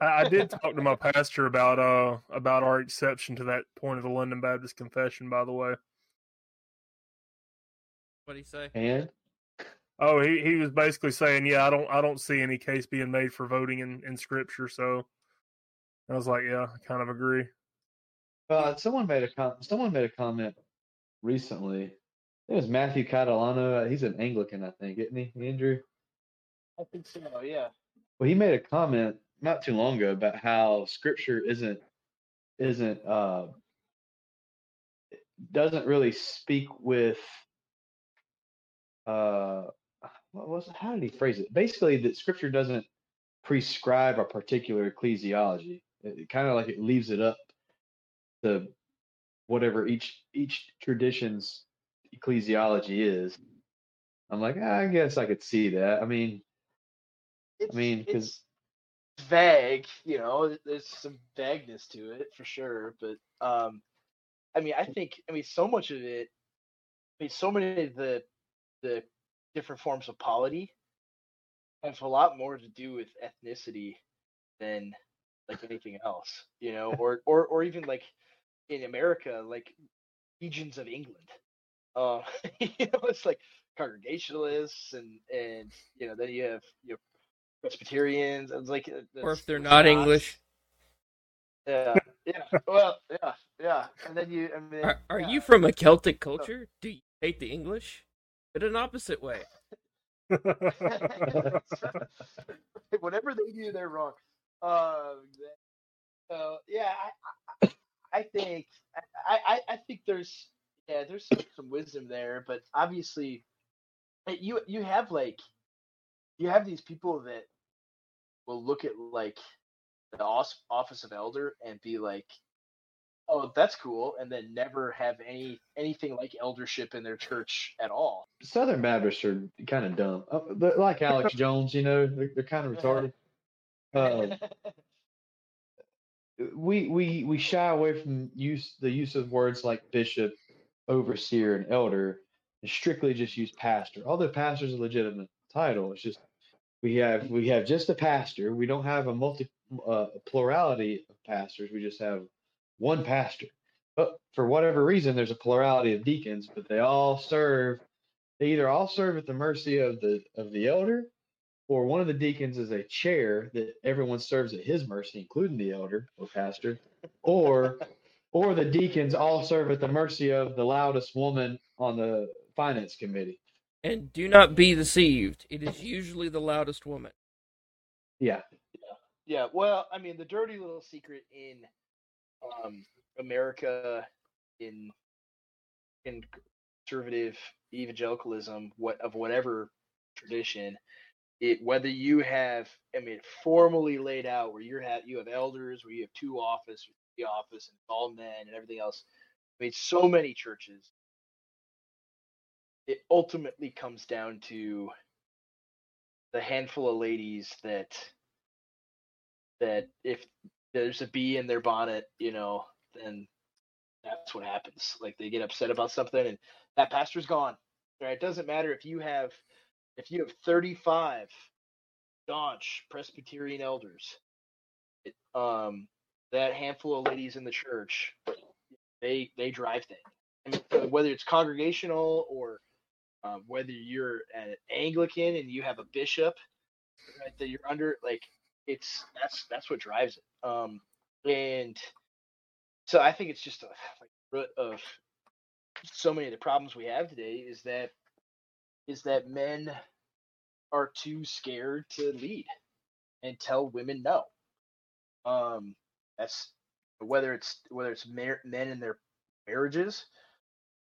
I, I did talk to my pastor about uh about our exception to that point of the London Baptist Confession. By the way, What do you say? And oh, he, he was basically saying, yeah, I don't I don't see any case being made for voting in in Scripture. So I was like, yeah, I kind of agree. uh, someone made a com- someone made a comment recently. It was Matthew Catalano. He's an Anglican, I think, isn't he, Andrew? I think so. Yeah. Well, he made a comment not too long ago about how Scripture isn't isn't uh doesn't really speak with uh what was how did he phrase it? Basically, that Scripture doesn't prescribe a particular ecclesiology. It, kind of like it leaves it up to whatever each each tradition's ecclesiology is. I'm like, "Ah, I guess I could see that. I mean, It's, mean, 'cause- it's vague. You know, there's some vagueness to it for sure. But um, I mean, I think I mean so much of it. I mean, so many of the the different forms of polity have a lot more to do with ethnicity than like anything else. You know, or or or even like in America, like regions of England. Uh, you know, it's like Congregationalists and and you know then you have you know Presbyterians it's like uh, Or if they're there's not English, Yeah, yeah. Well, yeah, yeah. And then you, I mean, are, are yeah. you from a Celtic culture? Do you hate the English? In an opposite way. whatever they do, they're wrong. Um, so yeah, I, I, I think, I, I, I think there's, yeah, there's some, some wisdom there, but obviously, uh, you, you have like, you have these people that will look at like the office of elder and be like, oh, that's cool, and then never have any anything like eldership in their church at all. Southern Baptists are kind of dumb, uh, they're like Alex Jones. You know, they're, they're kind of retarded. Uh, we we we shy away from use the use of words like bishop, overseer, and elder, and strictly just use pastor. Although pastor is a legitimate title, it's just we have we have just a pastor. We don't have a multi uh, plurality of pastors. We just have one pastor. But for whatever reason, there's a plurality of deacons, but they all serve. They either all serve at the mercy of the of the elder, or one of the deacons is a chair that everyone serves at his mercy, including the elder or pastor, or or the deacons all serve at the mercy of the loudest woman on the finance committee. And do not be deceived. It is usually the loudest woman. Yeah, Yeah, well, I mean, the dirty little secret in um, America, in in conservative evangelicalism, what of whatever tradition, it whether you have, I mean, formally laid out where you have you have elders, where you have two office, the office, and all men and everything else. I mean, so many churches. It ultimately comes down to the handful of ladies that that if there's a bee in their bonnet, you know, then that's what happens. Like they get upset about something and that pastor's gone. Right? It doesn't matter if you have if you have 35 staunch Presbyterian elders, it, um, that handful of ladies in the church, they they drive things. I mean, whether it's congregational or um, whether you're an Anglican and you have a bishop right, that you're under, like it's that's that's what drives it. Um, and so I think it's just a like root of so many of the problems we have today is that is that men are too scared to lead and tell women no. Um, that's whether it's whether it's men in their marriages,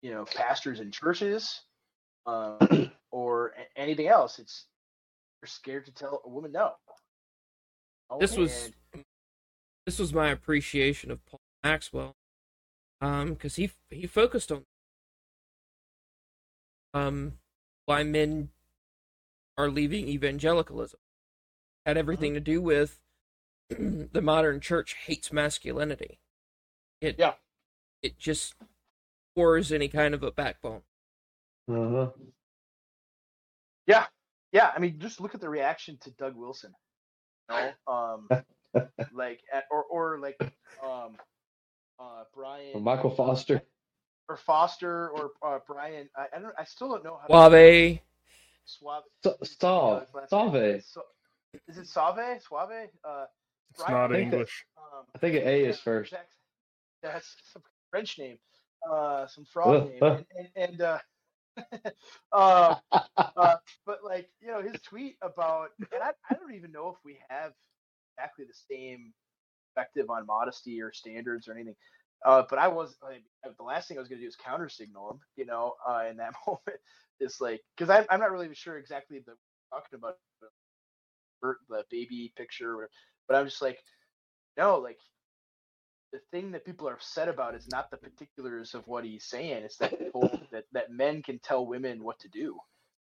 you know, pastors in churches, um, or anything else. It's you're scared to tell a woman no. Oh, This was and- this was my appreciation of Paul Maxwell, um, because he he focused on um why men are leaving evangelicalism. Had everything to do with the modern church hates masculinity. It Yeah. it just pours any kind of a backbone. Uh-huh. Yeah, yeah. I mean, just look at the reaction to Doug Wilson. You know, um, like at, or or like um uh Brian Or Michael Foster. or Foster or uh, Brian. I, I don't. I still don't know how. to Suave. Suave. Sa- is Sav. his last name. Save. Sa- Is it Save? Suave? Uh, It's Brian- not I think that- English. um, I think an A is first. That's some French name. Uh, some fraud name. And, and, and uh, uh, uh, but like you know his tweet about, and I, I don't even know if we have exactly the same perspective on modesty or standards or anything. Uh, but I was like, the last thing I was going to do is counter signal him, you know, uh, in that moment. It's like because I'm I'm not really sure exactly the talking about the, the baby picture, but I'm just like, no, like the thing that people are upset about is not the particulars of what he's saying. It's that told that that men can tell women what to do.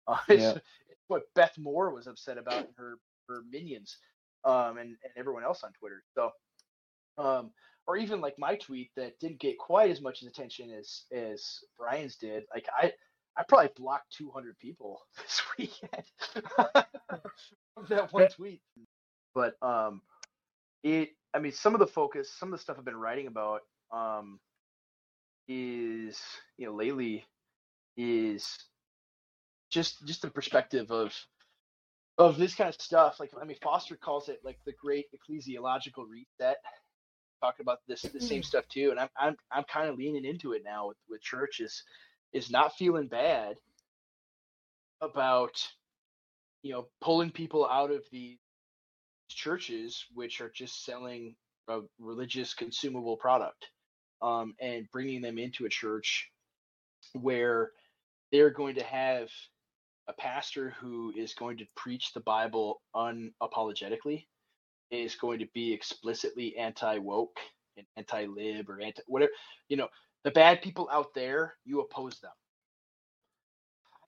Uh, it's, Yeah. it's what Beth Moore was upset about in her her minions, um, and and everyone else on Twitter. So, um, or even like my tweet that didn't get quite as much attention as as Brian's did. Like I. I probably blocked 200 people this weekend from that one tweet. But um, it i mean some of the focus some of the stuff i've been writing about um is you know lately is just just the perspective of of this kind of stuff. Like i mean foster calls it like the great ecclesiological reset talking about this the same stuff too and i'm i'm, I'm kind of leaning into it now with, with churches is not feeling bad about you know pulling people out of the churches which are just selling a religious consumable product um, and bringing them into a church where they're going to have a pastor who is going to preach the bible unapologetically is going to be explicitly anti-woke and anti-lib or anti whatever you know the bad people out there you oppose them.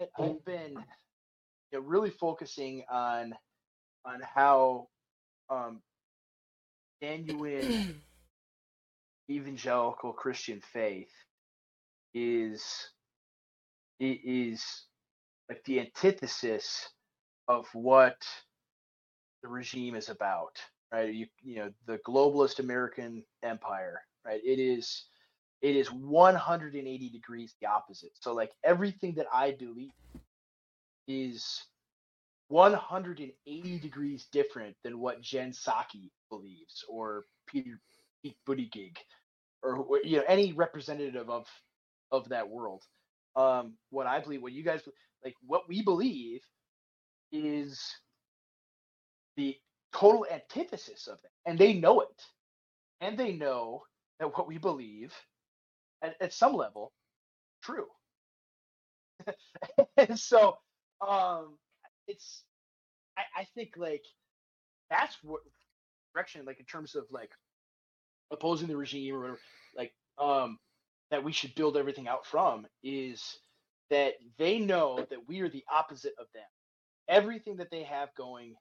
I, i've been you know, really focusing on on how um, genuine evangelical Christian faith is i- is like the antithesis of what the regime is about, right? You you know the globalist American empire, right? It is it is 180 degrees the opposite. So like everything that I believe is 180 degrees different than what Jen Psaki believes or Peter Pete Buttigieg or wh- you know any representative of of that world. Um, what I believe, what you guys like, what we believe is the total antithesis of it, and they know it, and they know that what we believe, at, at some level, true. and so, um, it's I, I think like that's what direction like in terms of like opposing the regime or whatever like um that we should build everything out from is that they know that we are the opposite of them. Everything that they have going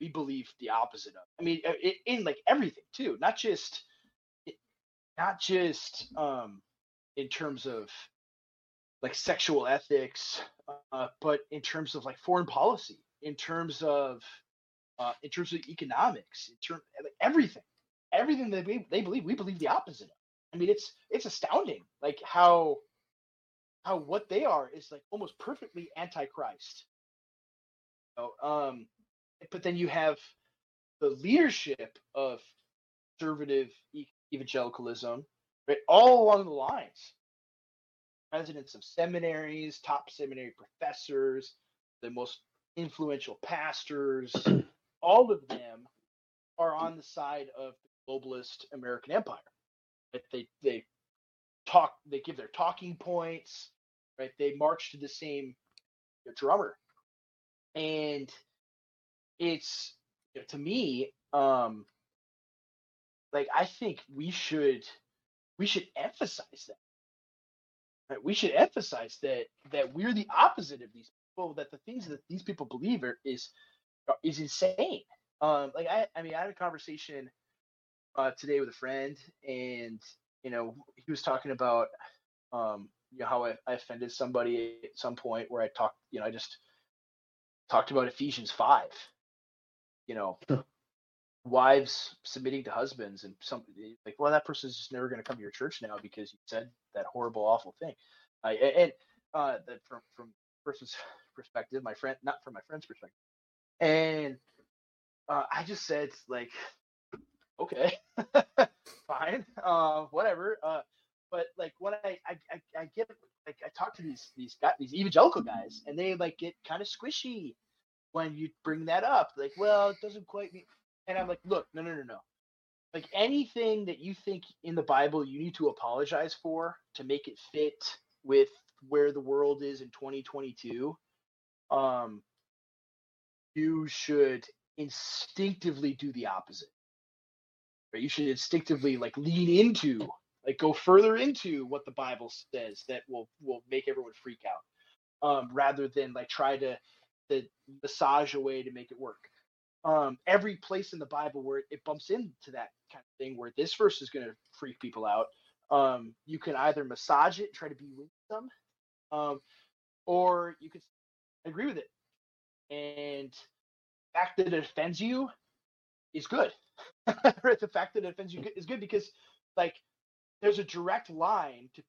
we believe the opposite of. I mean uh, i- in like everything too not just not just um in terms of like sexual ethics uh, but in terms of like foreign policy in terms of uh, in terms of economics in terms like everything everything that we, they believe we believe the opposite of. I mean it's it's astounding like how how what they are is like almost perfectly antichrist. You know, um but then you have the leadership of conservative evangelicalism right all along the lines presidents of seminaries top seminary professors the most influential pastors all of them are on the side of the globalist american empire right? they they talk they give their talking points right? They march to the same drummer. And it's you know, to me um like i think we should we should emphasize that right? we should emphasize that that we're the opposite of these people that the things that these people believe are, is is insane um like i i mean i had a conversation uh today with a friend and you know he was talking about um you know how I, I offended somebody at some point where i talked you know i just talked about ephesians 5 you know wives submitting to husbands and some like well that person's just never going to come to your church now because you said that horrible awful thing. Uh, and uh that from from person's perspective my friend not from my friend's perspective. And uh, i just said like okay fine uh whatever uh but like when I, I i i get like i talk to these these guys these evangelical guys and they like get kind of squishy when you bring that up like well it doesn't quite mean and I'm like, look, no, no, no, no. Like anything that you think in the Bible you need to apologize for to make it fit with where the world is in 2022, um, you should instinctively do the opposite. Right? You should instinctively like lean into, like go further into what the Bible says that will will make everyone freak out, um, rather than like try to to massage a way to make it work um, every place in the Bible where it, bumps into that kind of thing, where this verse is going to freak people out, um, you can either massage it, try to be with them, um, or you could agree with it. And the fact that it offends you is good. the fact that it offends you is good because, like, there's a direct line to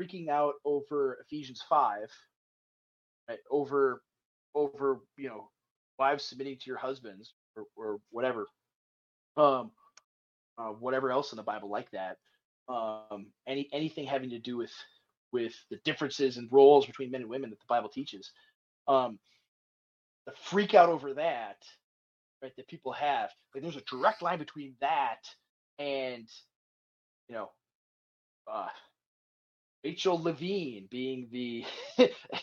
freaking out over Ephesians five, right? Over, over you know, wives submitting to your husbands or, or whatever, um, uh, whatever else in the Bible like that. Um, any anything having to do with with the differences and roles between men and women that the Bible teaches. Um, the freak out over that, right? That people have like there's a direct line between that and you know uh, Rachel Levine being the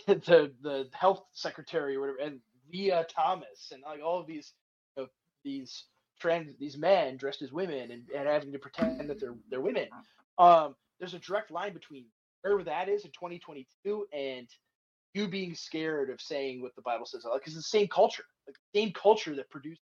the the health secretary or whatever, and Lia Thomas, and like all of these these trans these men dressed as women and, and having to pretend that they're they're women. Um, there's a direct line between wherever that is in 2022 and you being scared of saying what the Bible says, because it's the same culture, like the same culture that produced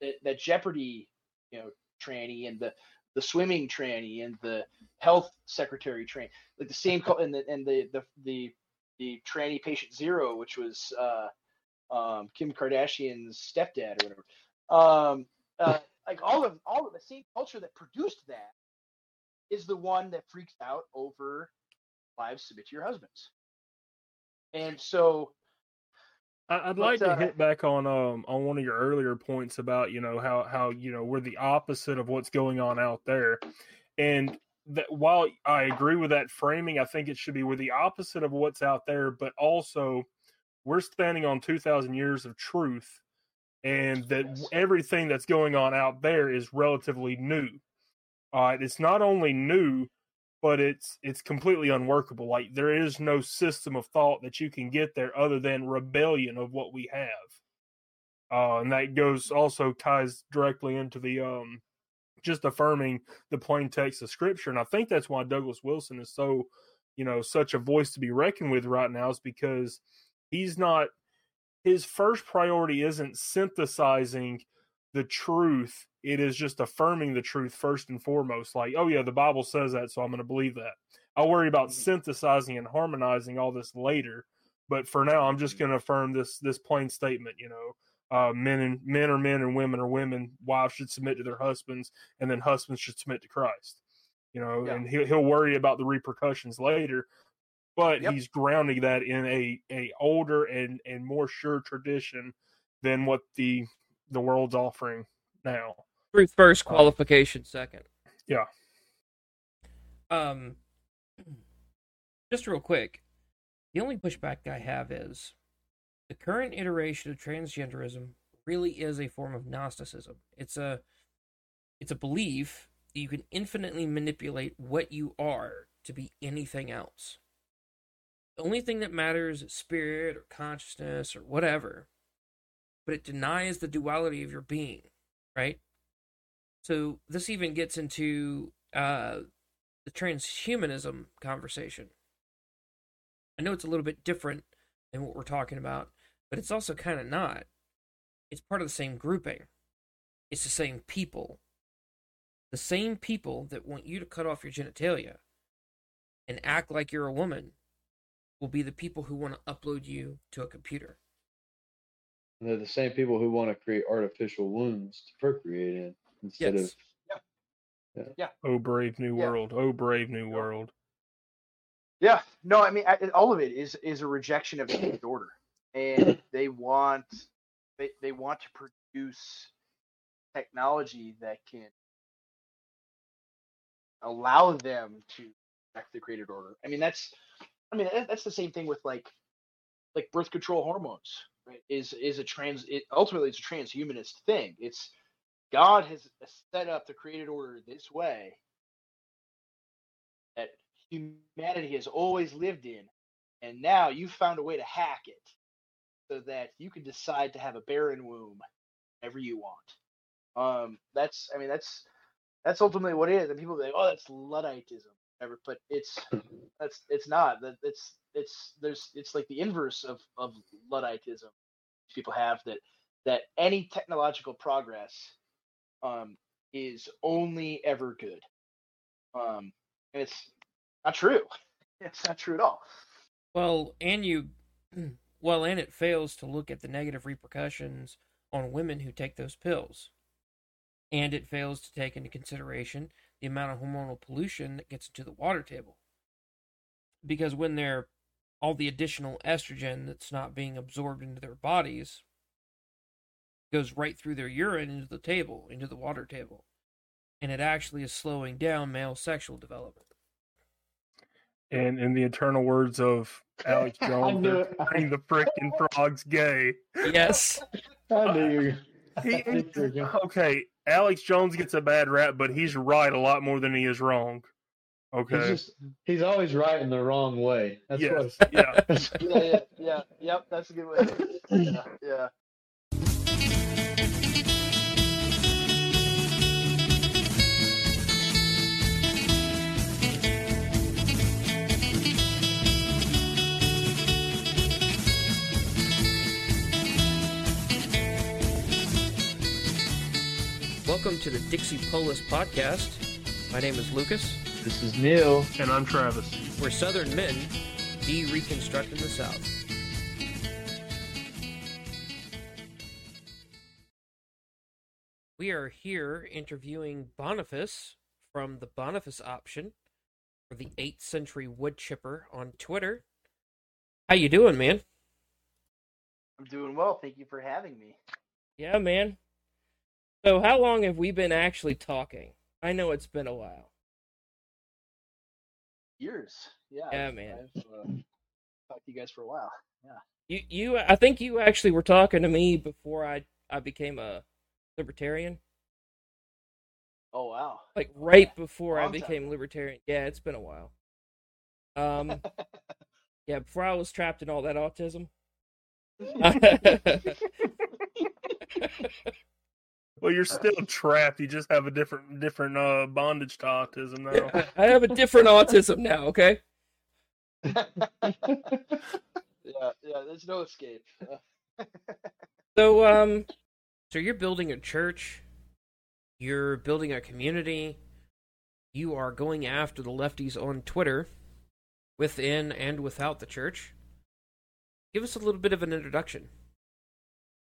that, that Jeopardy, you know, tranny and the the swimming tranny and the health secretary train, like the same and the and the the the the tranny patient zero, which was uh, um, Kim Kardashian's stepdad or whatever um, uh, like all of all of the same culture that produced that is the one that freaks out over wives submit to your husbands. And so I'd like but, uh, to hit back on um on one of your earlier points about you know how how you know we're the opposite of what's going on out there, and that while I agree with that framing, I think it should be we're the opposite of what's out there, but also we're standing on two thousand years of truth and that everything that's going on out there is relatively new. Uh, it's not only new, but it's it's completely unworkable. Like there is no system of thought that you can get there other than rebellion of what we have. Uh, and that goes also ties directly into the um, just affirming the plain text of scripture. And I think that's why Douglas Wilson is so, you know, such a voice to be reckoned with right now is because he's not his first priority isn't synthesizing the truth it is just affirming the truth first and foremost like oh yeah the bible says that so i'm going to believe that i'll worry about mm-hmm. synthesizing and harmonizing all this later but for now i'm just mm-hmm. going to affirm this this plain statement you know uh, men and men are men and women are women wives should submit to their husbands and then husbands should submit to christ you know yeah. and he'll, he'll worry about the repercussions later but yep. he's grounding that in a, a older and, and more sure tradition than what the the world's offering now. Truth first, uh, qualification second. Yeah. Um, just real quick, the only pushback I have is the current iteration of transgenderism really is a form of Gnosticism. It's a it's a belief that you can infinitely manipulate what you are to be anything else. The only thing that matters is spirit or consciousness or whatever. But it denies the duality of your being, right? So this even gets into uh, the transhumanism conversation. I know it's a little bit different than what we're talking about, but it's also kind of not. It's part of the same grouping. It's the same people. The same people that want you to cut off your genitalia and act like you're a woman will be the people who want to upload you to a computer. And they're the same people who want to create artificial wombs to procreate in instead Yes. of Oh brave new Yeah. world. Oh brave new world. Yeah, no, I mean, I, all of it is is a rejection of the order, and they want they they want to produce technology that can allow them to reject the created order. I mean, that's I mean that's the same thing with like like birth control hormones, right? Is is a trans it ultimately it's a transhumanist thing. It's God has set up the created order this way that humanity has always lived in, and now you've found a way to hack it so that you can decide to have a barren womb whenever you want. Um, that's I mean that's that's ultimately what it is, and people be like, oh, that's ludditism, whatever. But it's that's it's not. That it's it's there's it's like the inverse of of ludditism. People have that that any technological progress um, is only ever good. Um, and it's not true. It's not true at all. Well, and you, well, and it fails to look at the negative repercussions on women who take those pills. And it fails to take into consideration the amount of hormonal pollution that gets into the water table. Because when they're all the additional estrogen that's not being absorbed into their bodies goes right through their urine into the table, into the water table. And it actually is slowing down male sexual development. And in the eternal words of Alex I Jones, they're it. turning the frickin' frogs gay. Yes. I knew you. He, I think you're gonna- okay, Alex Jones gets a bad rap, but he's right a lot more than he is wrong. He's Okay. just he's always right in the wrong way. That's yes. what. Yeah. Yeah, yeah, yeah, yep. That's a good way. Yeah, yeah. Welcome to the Dixie Polis podcast. My name is Lucas. This is Neil. And I'm Travis. We're Southern men de-reconstructing the South. We are here interviewing Boniface from the Boniface option for the 8th century wood chipper on Twitter. How you doing, man? I'm doing well. Thank you for having me. Yeah, man. So how long have we been actually talking? I know it's been a while. Years. Yeah. Yeah, I've- man. I've uh, talked to you guys for a while. Yeah. You you I think you actually were talking to me before I I became a libertarian. Oh wow. Like right before I Long time. became libertarian. Yeah, it's been a while. Um yeah, before I was trapped in all that autism. Well, you're still trapped. You just have a different different uh, bondage to autism now. I have a different autism now, okay? yeah, yeah. There's no escape. Uh, So um so you're building a church, you're building a community, you are going after the lefties on Twitter within and without the church. Give us a little bit of an introduction.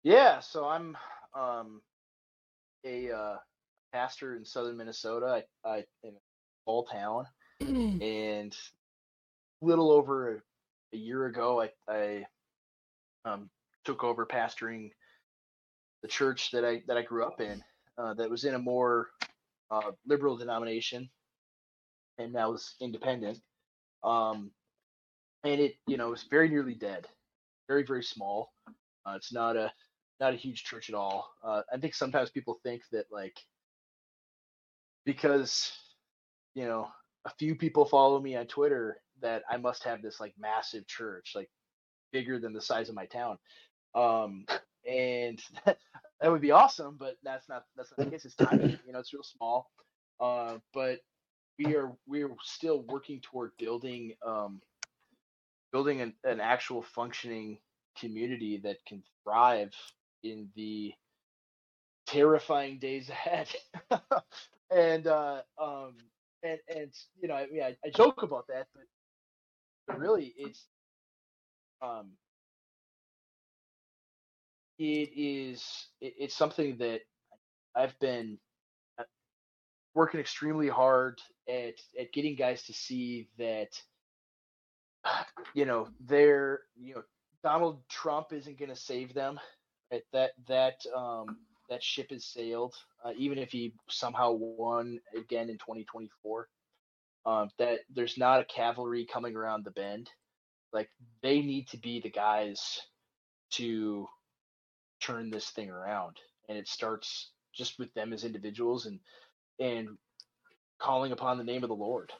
Yeah, so I'm um a uh, pastor in southern Minnesota. I, I in a small town, and a little over a, year ago, I I um took over pastoring the church that I that I grew up in. Uh, that was in a more uh, liberal denomination, and now is independent. Um, and it you know was very nearly dead, very very small. Uh, it's not a not a huge church at all. Uh, I think sometimes people think that like because you know a few people follow me on Twitter that I must have this like massive church, like bigger than the size of my town. Um, and that would be awesome, but that's not that's not the case. It's tiny, you know, it's real small. Uh, but we are we're still working toward building um, building an, an actual functioning community that can thrive in the terrifying days ahead. and uh, um, and and you know, I mean, I, joke about that, but, but really, it's um, it is it, it's something that I've been uh, working extremely hard at at getting guys to see that you know they're you know Donald Trump isn't going to save them. Right? That that um, that ship has sailed. Uh, even if he somehow won again in 2024, um, that there's not a cavalry coming around the bend. Like they need to be the guys to turn this thing around, and it starts just with them as individuals and and calling upon the name of the Lord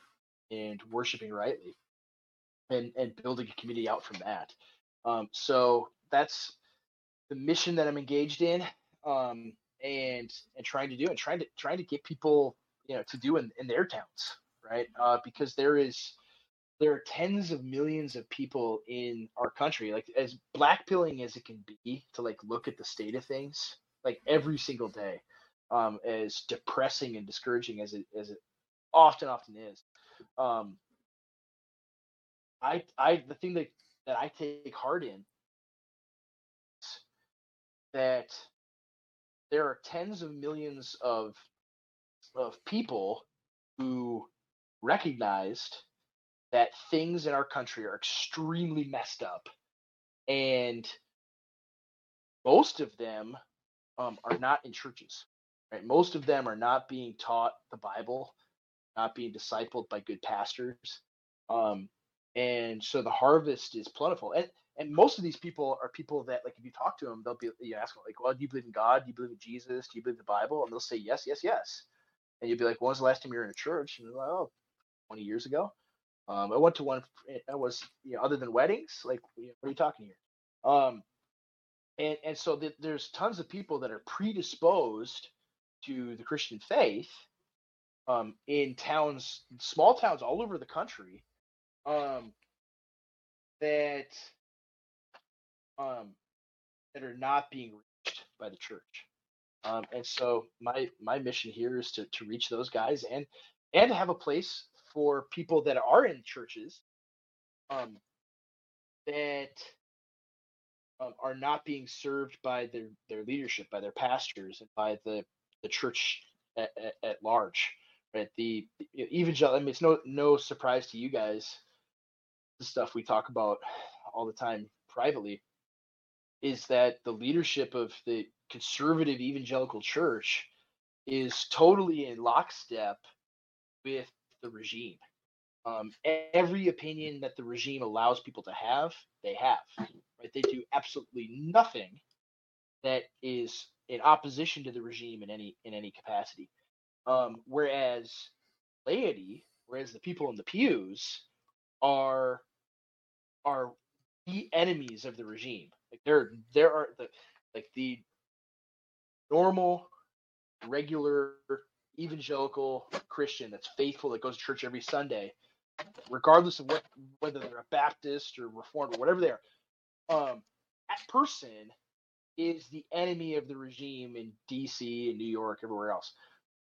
and worshiping rightly and and building a community out from that. Um, so that's the mission that I'm engaged in, um, and and trying to do and trying to trying to get people you know to do in, in their towns, right? Uh, because there is there are tens of millions of people in our country, like as blackpilling as it can be to like look at the state of things, like every single day, um, as depressing and discouraging as it as it often often is. Um, I I the thing that that I take heart in that there are tens of millions of of people who recognized that things in our country are extremely messed up. And most of them um, are not in churches right? Most of them are not being taught the bible not being discipled by good pastors. Um, and so the harvest is plentiful. And and most of these people are people that like if you talk to them they'll be you ask them like well do you believe in god? Do you believe in jesus? Do you believe the bible? And they'll say yes yes yes. And you'll be like when was the last time you were in a church? And they're like oh 20 years ago. Um, i went to one i was you know other than weddings like what are you talking here? Um, and and so th- there's tons of people that are predisposed to the christian faith um, in towns small towns all over the country um, that um, that are not being reached by the church. Um, and so my my mission here is to to reach those guys and and have a place for people that are in churches um, that um, are not being served by their their leadership, by their pastors, and by the the church at, at, at large. Right, the, the evangel. I mean, it's no no surprise to you guys the stuff we talk about all the time privately is that the leadership of the conservative evangelical church is totally in lockstep with the regime. Um, every opinion that the regime allows people to have, they have. Right? They do absolutely nothing that is in opposition to the regime in any in any capacity. Um, whereas laity, whereas the people in the pews are are the enemies of the regime. Like there there are the like the normal, regular evangelical Christian that's faithful that goes to church every Sunday, regardless of what whether they're a Baptist or Reformed or whatever they are. Um, that person is the enemy of the regime in DC and New York, everywhere else.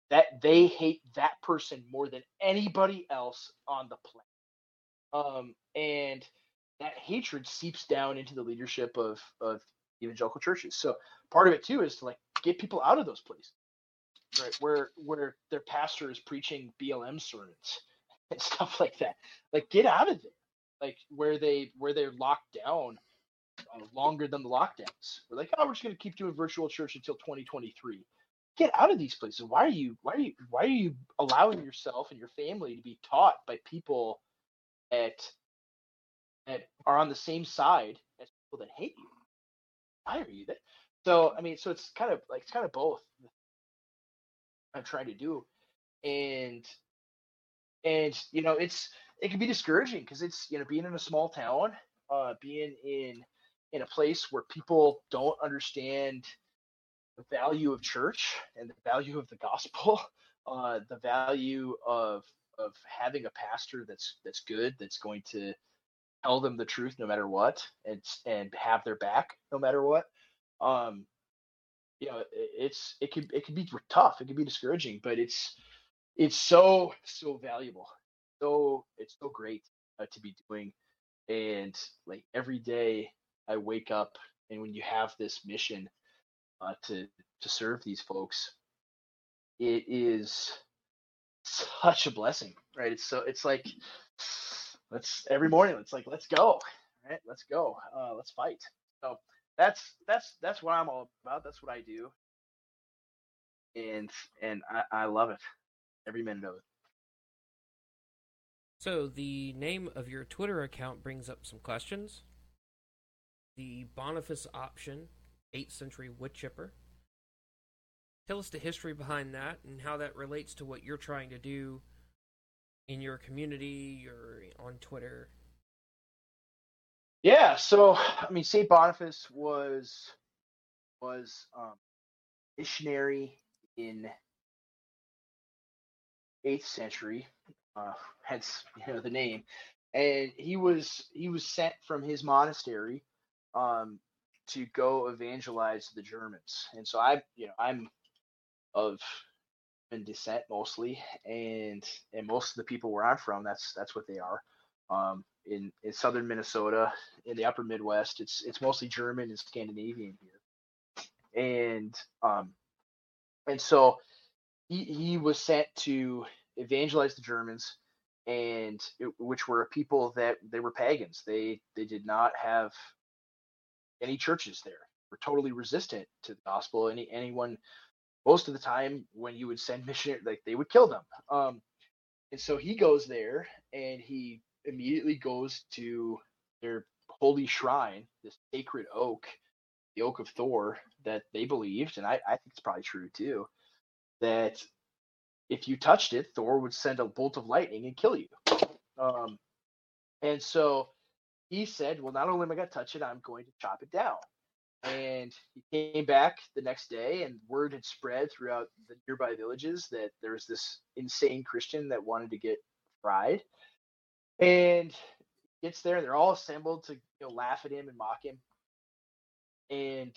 That they hate that person more than anybody else on the planet. Um, and that hatred seeps down into the leadership of of evangelical churches. So part of it too is to like get people out of those places, right? Where where their pastor is preaching BLM sermons and stuff like that. Like get out of there. Like where they where they're locked down uh, longer than the lockdowns. We're like, oh, we're just gonna keep doing virtual church until 2023. Get out of these places. Why are you why are you why are you allowing yourself and your family to be taught by people at that are on the same side as people that hate you. Why are you there? So I mean, so it's kind of like it's kind of both. I'm trying to do, and and you know, it's it can be discouraging because it's you know being in a small town, uh, being in in a place where people don't understand the value of church and the value of the gospel, uh, the value of of having a pastor that's that's good, that's going to tell them the truth no matter what and and have their back no matter what um you know it's it can it can be tough it can be discouraging but it's it's so so valuable so it's so great uh, to be doing and like every day i wake up and when you have this mission uh, to to serve these folks, it is such a blessing, right? It's so it's like let's every morning. It's like let's go, right? Let's go. Uh, let's fight. So that's that's that's what I'm all about. That's what I do, and and I, I love it every minute of it. So the name of your Twitter account brings up some questions. The Boniface option, 8th century wood chipper. Tell us the history behind that and how that relates to what you're trying to do in your community or on Twitter. Yeah, so I mean, Saint Boniface was was um, missionary in eighth century, uh, hence you know the name, and he was he was sent from his monastery um, to go evangelize the Germans, and so I you know I'm of in descent mostly, and and most of the people where I'm from, that's that's what they are. Um, in in southern Minnesota, in the upper Midwest, it's it's mostly German and Scandinavian here, and um, and so he he was sent to evangelize the Germans, and it, which were a people that they were pagans. They they did not have any churches there. Were totally resistant to the gospel. Any anyone most of the time when you would send missionary like they would kill them. Um and so he goes there and he immediately goes to their holy shrine this sacred oak the oak of thor that they believed and i, I think it's probably true too that if you touched it thor would send a bolt of lightning and kill you. Um and so he said well not only am i going to touch it i'm going to chop it down and he came back the next day and word had spread throughout the nearby villages that there was this insane christian that wanted to get fried. And gets there and they're all assembled to you know, laugh at him and mock him. And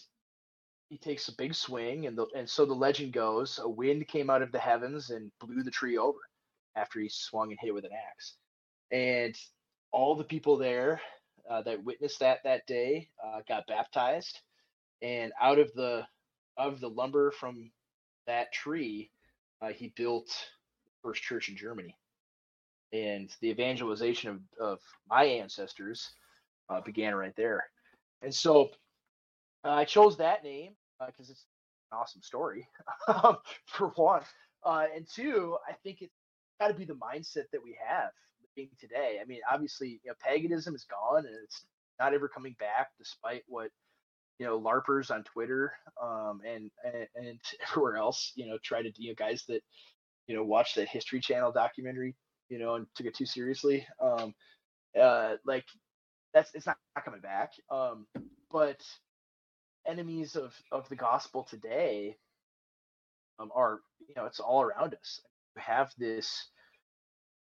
he takes a big swing and the, and so the legend goes a wind came out of the heavens and blew the tree over after he swung and hit with an axe. And all the people there uh, that witnessed that that day uh, got baptized and out of the of the lumber from that tree, uh, he built the first church in Germany. And the evangelization of, of my ancestors uh, began right there. And so uh, I chose that name because uh, it's an awesome story, for one. Uh, and two, I think it's got to be the mindset that we have living today. I mean, obviously, you know, paganism is gone and it's not ever coming back, despite what you know larpers on twitter um, and, and, and everywhere else you know try to you know guys that you know watch the history channel documentary you know and took it too seriously um uh like that's it's not, not coming back um but enemies of of the gospel today um are you know it's all around us. You have this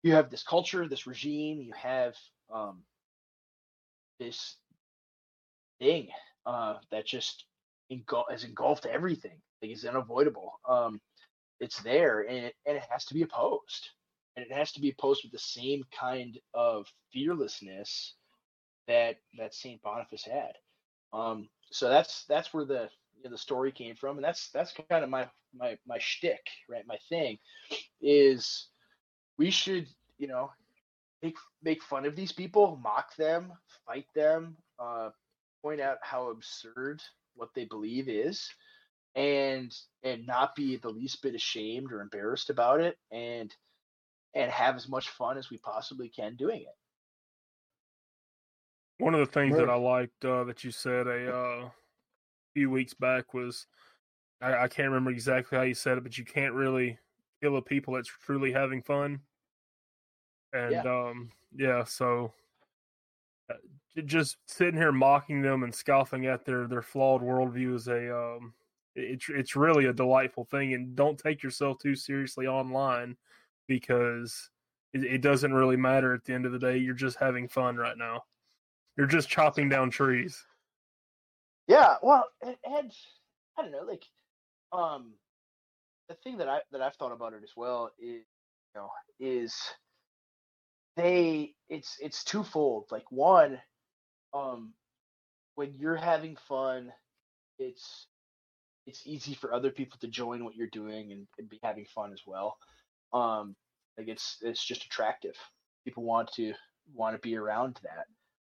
you have this culture this regime you have um this thing uh, that just engul- has engulfed everything. Like it's unavoidable. Um, it's there, and it, and it has to be opposed, and it has to be opposed with the same kind of fearlessness that that Saint Boniface had. Um, so that's that's where the you know, the story came from, and that's that's kind of my my my shtick, right? My thing is we should you know make make fun of these people, mock them, fight them, uh, point out how absurd what they believe is and and not be the least bit ashamed or embarrassed about it and and have as much fun as we possibly can doing it. One of the things that i liked uh, that you said a uh, few weeks back was I, I can't remember exactly how you said it but you can't really kill a people that's truly having fun. And yeah. um yeah so uh, just sitting here mocking them and scoffing at their their flawed worldview is a um, it's it's really a delightful thing. And don't take yourself too seriously online because it, it doesn't really matter at the end of the day. You're just having fun right now. You're just chopping down trees. Yeah, well, and I don't know, like, um, the thing that I that I've thought about it as well is, you know, is they it's it's twofold. Like one, um, when you're having fun, it's it's easy for other people to join what you're doing and, and be having fun as well. Um, like it's it's just attractive. People want to want to be around that.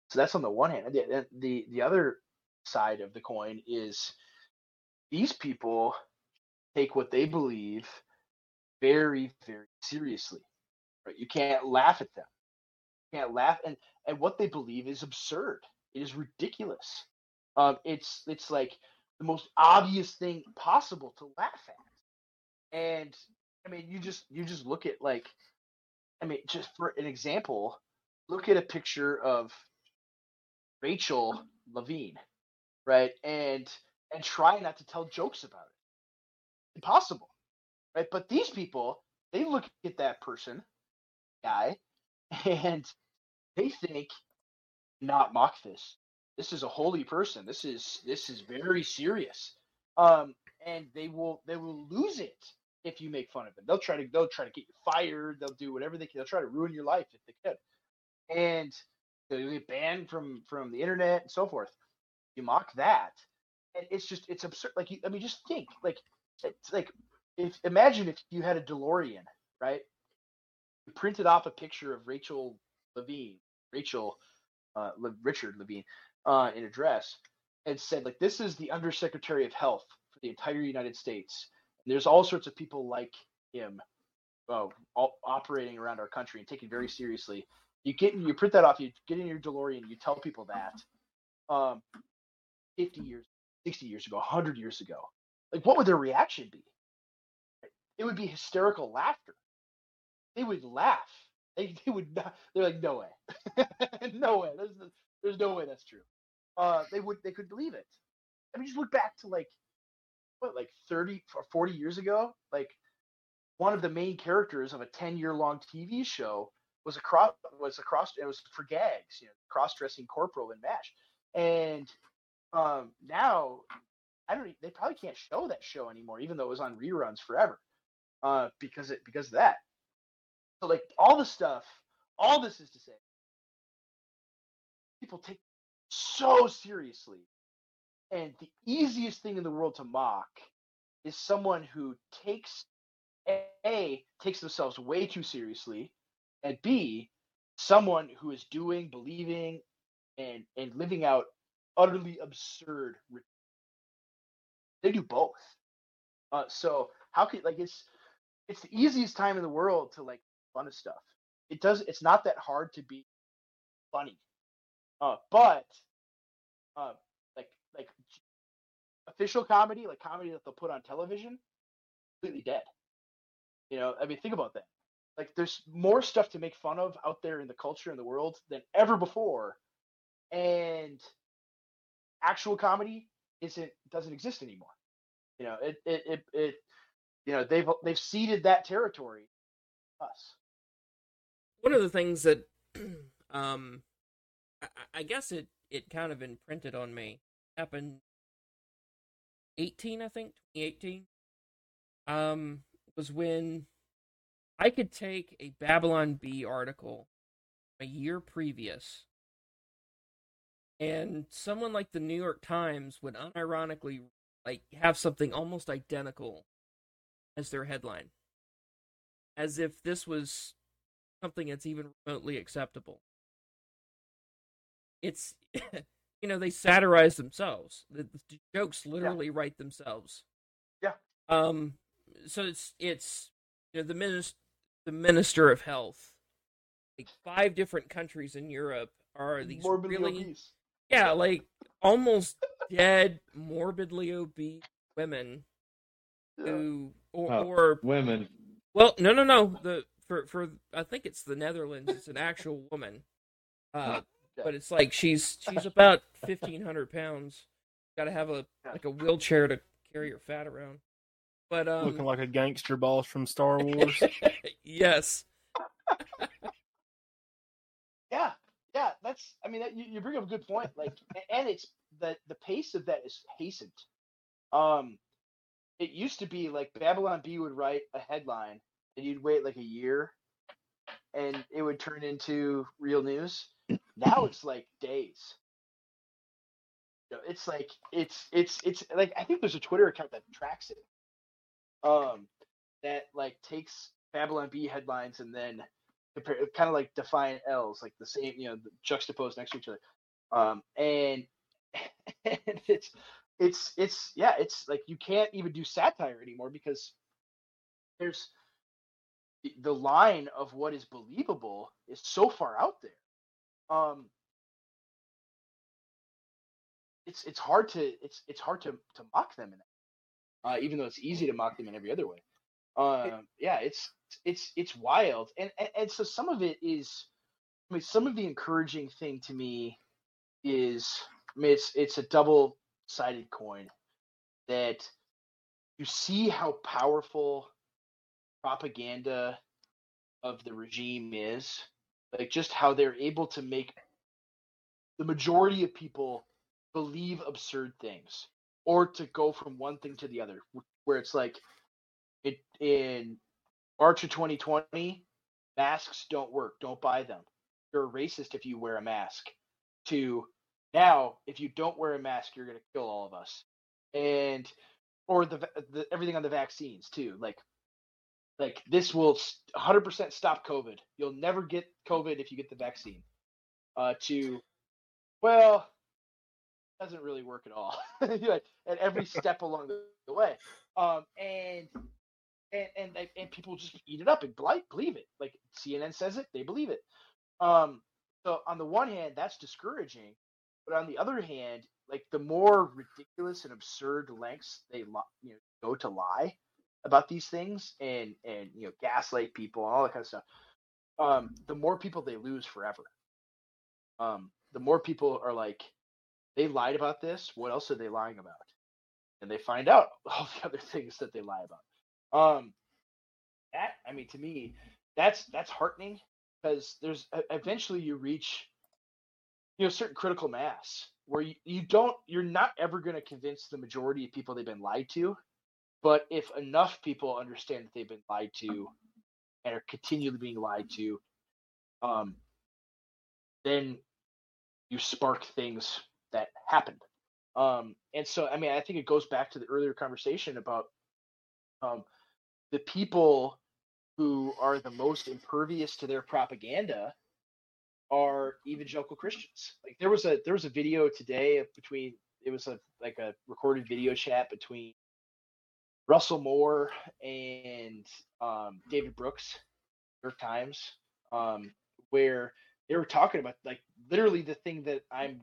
So that's on the one hand. The the, the other side of the coin is these people take what they believe very very seriously. Right? You can't laugh at them. Can't laugh and and what they believe is absurd. It is ridiculous. Um, it's it's like the most obvious thing possible to laugh at. And I mean, you just you just look at like, I mean, just for an example, look at a picture of Rachel Levine, right? And and try not to tell jokes about it. Impossible, right? But these people, they look at that person, guy, and they think, not mock this. This is a holy person. This is this is very serious. Um, and they will they will lose it if you make fun of them. They'll try to they'll try to get you fired. They'll do whatever they can. They'll try to ruin your life if they could. And they'll get banned from from the internet and so forth. You mock that, and it's just it's absurd. Like you, I mean, just think like it's like if imagine if you had a DeLorean, right? Printed off a picture of Rachel Levine, Rachel uh, Le- Richard Levine, uh, in a dress, and said like this is the Undersecretary of Health for the entire United States. And there's all sorts of people like him, uh, all, operating around our country and taken very seriously. You get you print that off, you get in your DeLorean, you tell people that. Um, 50 years, 60 years ago, 100 years ago, like what would their reaction be? It would be hysterical laughter. They would laugh. They, they would not. They're like, no way, no way. There's there's no way that's true. Uh, they would they could believe it. I mean, just look back to like what like 30 or 40 years ago. Like one of the main characters of a 10 year long TV show was a cross was a cross it was for gags, you know, cross dressing corporal in Mash, and um, now I don't. They probably can't show that show anymore, even though it was on reruns forever, uh, because it because of that. So like all the stuff, all this is to say, people take so seriously, and the easiest thing in the world to mock is someone who takes a takes themselves way too seriously, and b someone who is doing, believing, and and living out utterly absurd. They do both. Uh, so how could like it's it's the easiest time in the world to like fun of stuff. It does. It's not that hard to be funny. Uh, but uh, like like official comedy, like comedy that they'll put on television, completely dead. You know, I mean, think about that. Like, there's more stuff to make fun of out there in the culture in the world than ever before, and actual comedy isn't doesn't exist anymore. You know, it it it, it you know they've they've ceded that territory us. One of the things that um I, I guess it it kind of imprinted on me happened 18 I think 2018 um was when I could take a Babylon Bee article a year previous. And someone like the New York Times would unironically like have something almost identical as their headline. As if this was something that's even remotely acceptable it's you know they satirize themselves the, the jokes literally yeah. write themselves yeah um so it's it's you know the minister the minister of health like five different countries in europe are these Morbidly really obese. yeah, like almost dead, morbidly obese women Yeah. who, or, Oh. or Women. well, no, no, no. The for for I think it's the Netherlands. It's an actual woman, uh, Yeah. but it's like she's she's about fifteen hundred pounds. Got to have a Yeah. like a wheelchair to carry her fat around. But um, Looking like a gangster boss from Star Wars. yes, Yeah, yeah, that's. I mean, that, you, you bring up a good point. Like, and it's the the pace of that is hastened. Um, it used to be like Babylon Bee would write a headline, and you'd wait like a year, and it would turn into real news. Now it's like days. it's like it's it's it's like I think there's a Twitter account that tracks it. Um, that like takes Babylon Bee headlines and then kind of like Defiant L's, like the same, you know, juxtaposed next to each other. Um, and and it's it's it's yeah, it's like you can't even do satire anymore because there's the line of what is believable is so far out there. Um, it's it's hard to it's it's hard to to mock them in that, uh, even though it's easy to mock them in every other way. Um, yeah, it's it's it's wild, and, and and so some of it is, I mean, some of the encouraging thing to me is, I mean, it's it's a double sided coin that you see how powerful propaganda of the regime is, like just how they're able to make the majority of people believe absurd things or to go from one thing to the other where it's like it in March of 2020 masks don't work don't buy them. You're a racist if you wear a mask to now if you don't wear a mask you're going to kill all of us. And or the, the everything on the vaccines too like like this will 100% stop covid. You'll never get covid if you get the vaccine. Uh to well doesn't really work at all. At every step along the way. Um and and and and people just eat it up and believe it. Like cnn says it they believe it. Um so on the one hand that's discouraging but on the other hand like the more ridiculous and absurd lengths they you know go to lie about these things and and you know gaslight people and all that kind of stuff um the more people they lose forever um the more people are like they lied about this. What else are they lying about? And they find out all the other things that they lie about. Um, that I mean, to me, that's that's heartening because there's eventually you reach, you know, certain critical mass where you, you don't you're not ever going to convince the majority of people they've been lied to, but if enough people understand that they've been lied to and are continually being lied to, um, then you spark things that happened. Um, and so, I mean, I think it goes back to the earlier conversation about um, the people who are the most impervious to their propaganda are evangelical Christians. Like there was a there was a video today between it was a like a recorded video chat between Russell Moore and um, David Brooks, New York Times, um, where they were talking about like literally the thing that I'm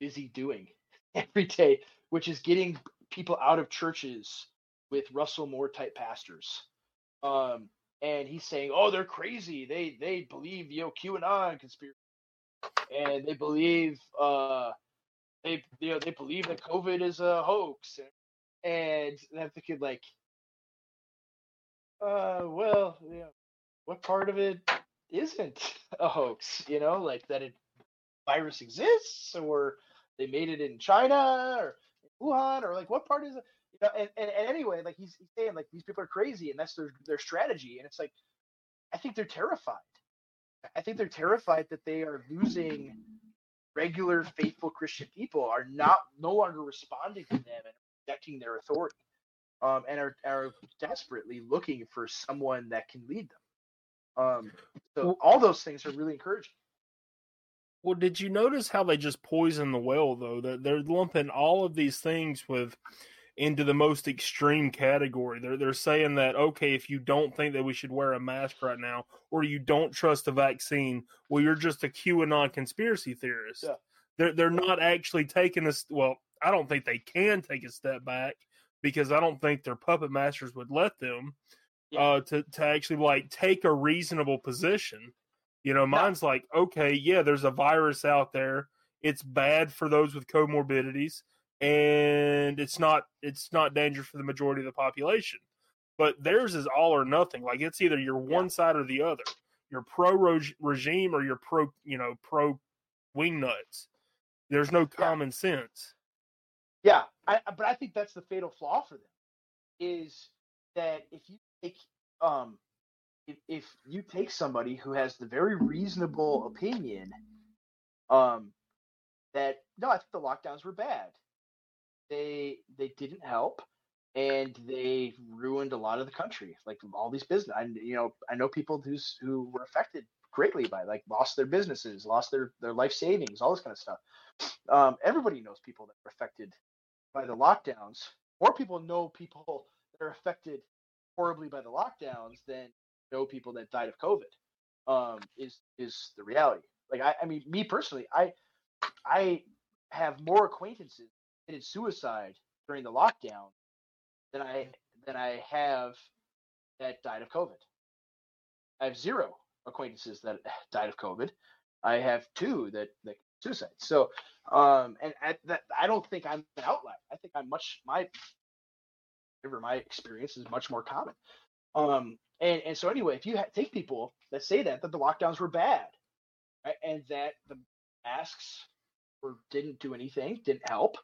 busy doing every day, which is getting people out of churches with Russell Moore type pastors. Um, and he's saying, "Oh, they're crazy. They they believe you know QAnon conspiracy, and they believe uh they you know they believe that COVID is a hoax." And, and I'm thinking like, uh, well, know, what part of it isn't a hoax? You know, like that it virus exists or they made it in China or Wuhan or like what part is it? You know, and, and, and anyway, like he's, he's saying like these people are crazy and that's their their strategy. And it's like I think they're terrified. I think they're terrified that they are losing regular faithful Christian people are not no longer responding to them and rejecting their authority. Um, and are, are desperately looking for someone that can lead them. Um, so all those things are really encouraging. Well, did you notice how they just poison the well though? That they're lumping all of these things with into the most extreme category. They're they're saying that okay, if you don't think that we should wear a mask right now, or you don't trust the vaccine, well, you're just a QAnon conspiracy theorist. Yeah. They're they're not actually taking this. Well, I don't think they can take a step back because I don't think their puppet masters would let them yeah. uh, to to actually like take a reasonable position you know, mine's no. like, okay, yeah, there's a virus out there. It's bad for those with comorbidities, and it's not it's not dangerous for the majority of the population. But theirs is all or nothing. Like it's either you're one yeah. side or the other. You're pro regime or you're pro, you know, pro wing nuts. There's no common yeah. sense. Yeah, I, but I think that's the fatal flaw for them is that if you take um if, if you take somebody who has the very reasonable opinion um, that no, I think the lockdowns were bad. They they didn't help, and they ruined a lot of the country. Like all these business, I you know I know people who's who were affected greatly by it, like lost their businesses, lost their their life savings, all this kind of stuff. Um, everybody knows people that were affected by the lockdowns. More people know people that are affected horribly by the lockdowns than know people that died of COVID. Um, is is the reality? Like I, I mean, me personally, I I have more acquaintances in suicide during the lockdown than I than I have that died of COVID. I have zero acquaintances that died of COVID. I have two that that suicide. So, um, and at that, I don't think I'm an outlier. I think I'm much my, my experience is much more common. Um, and and so anyway, if you ha- take people that say that that the lockdowns were bad, right, and that the masks were didn't do anything, didn't help,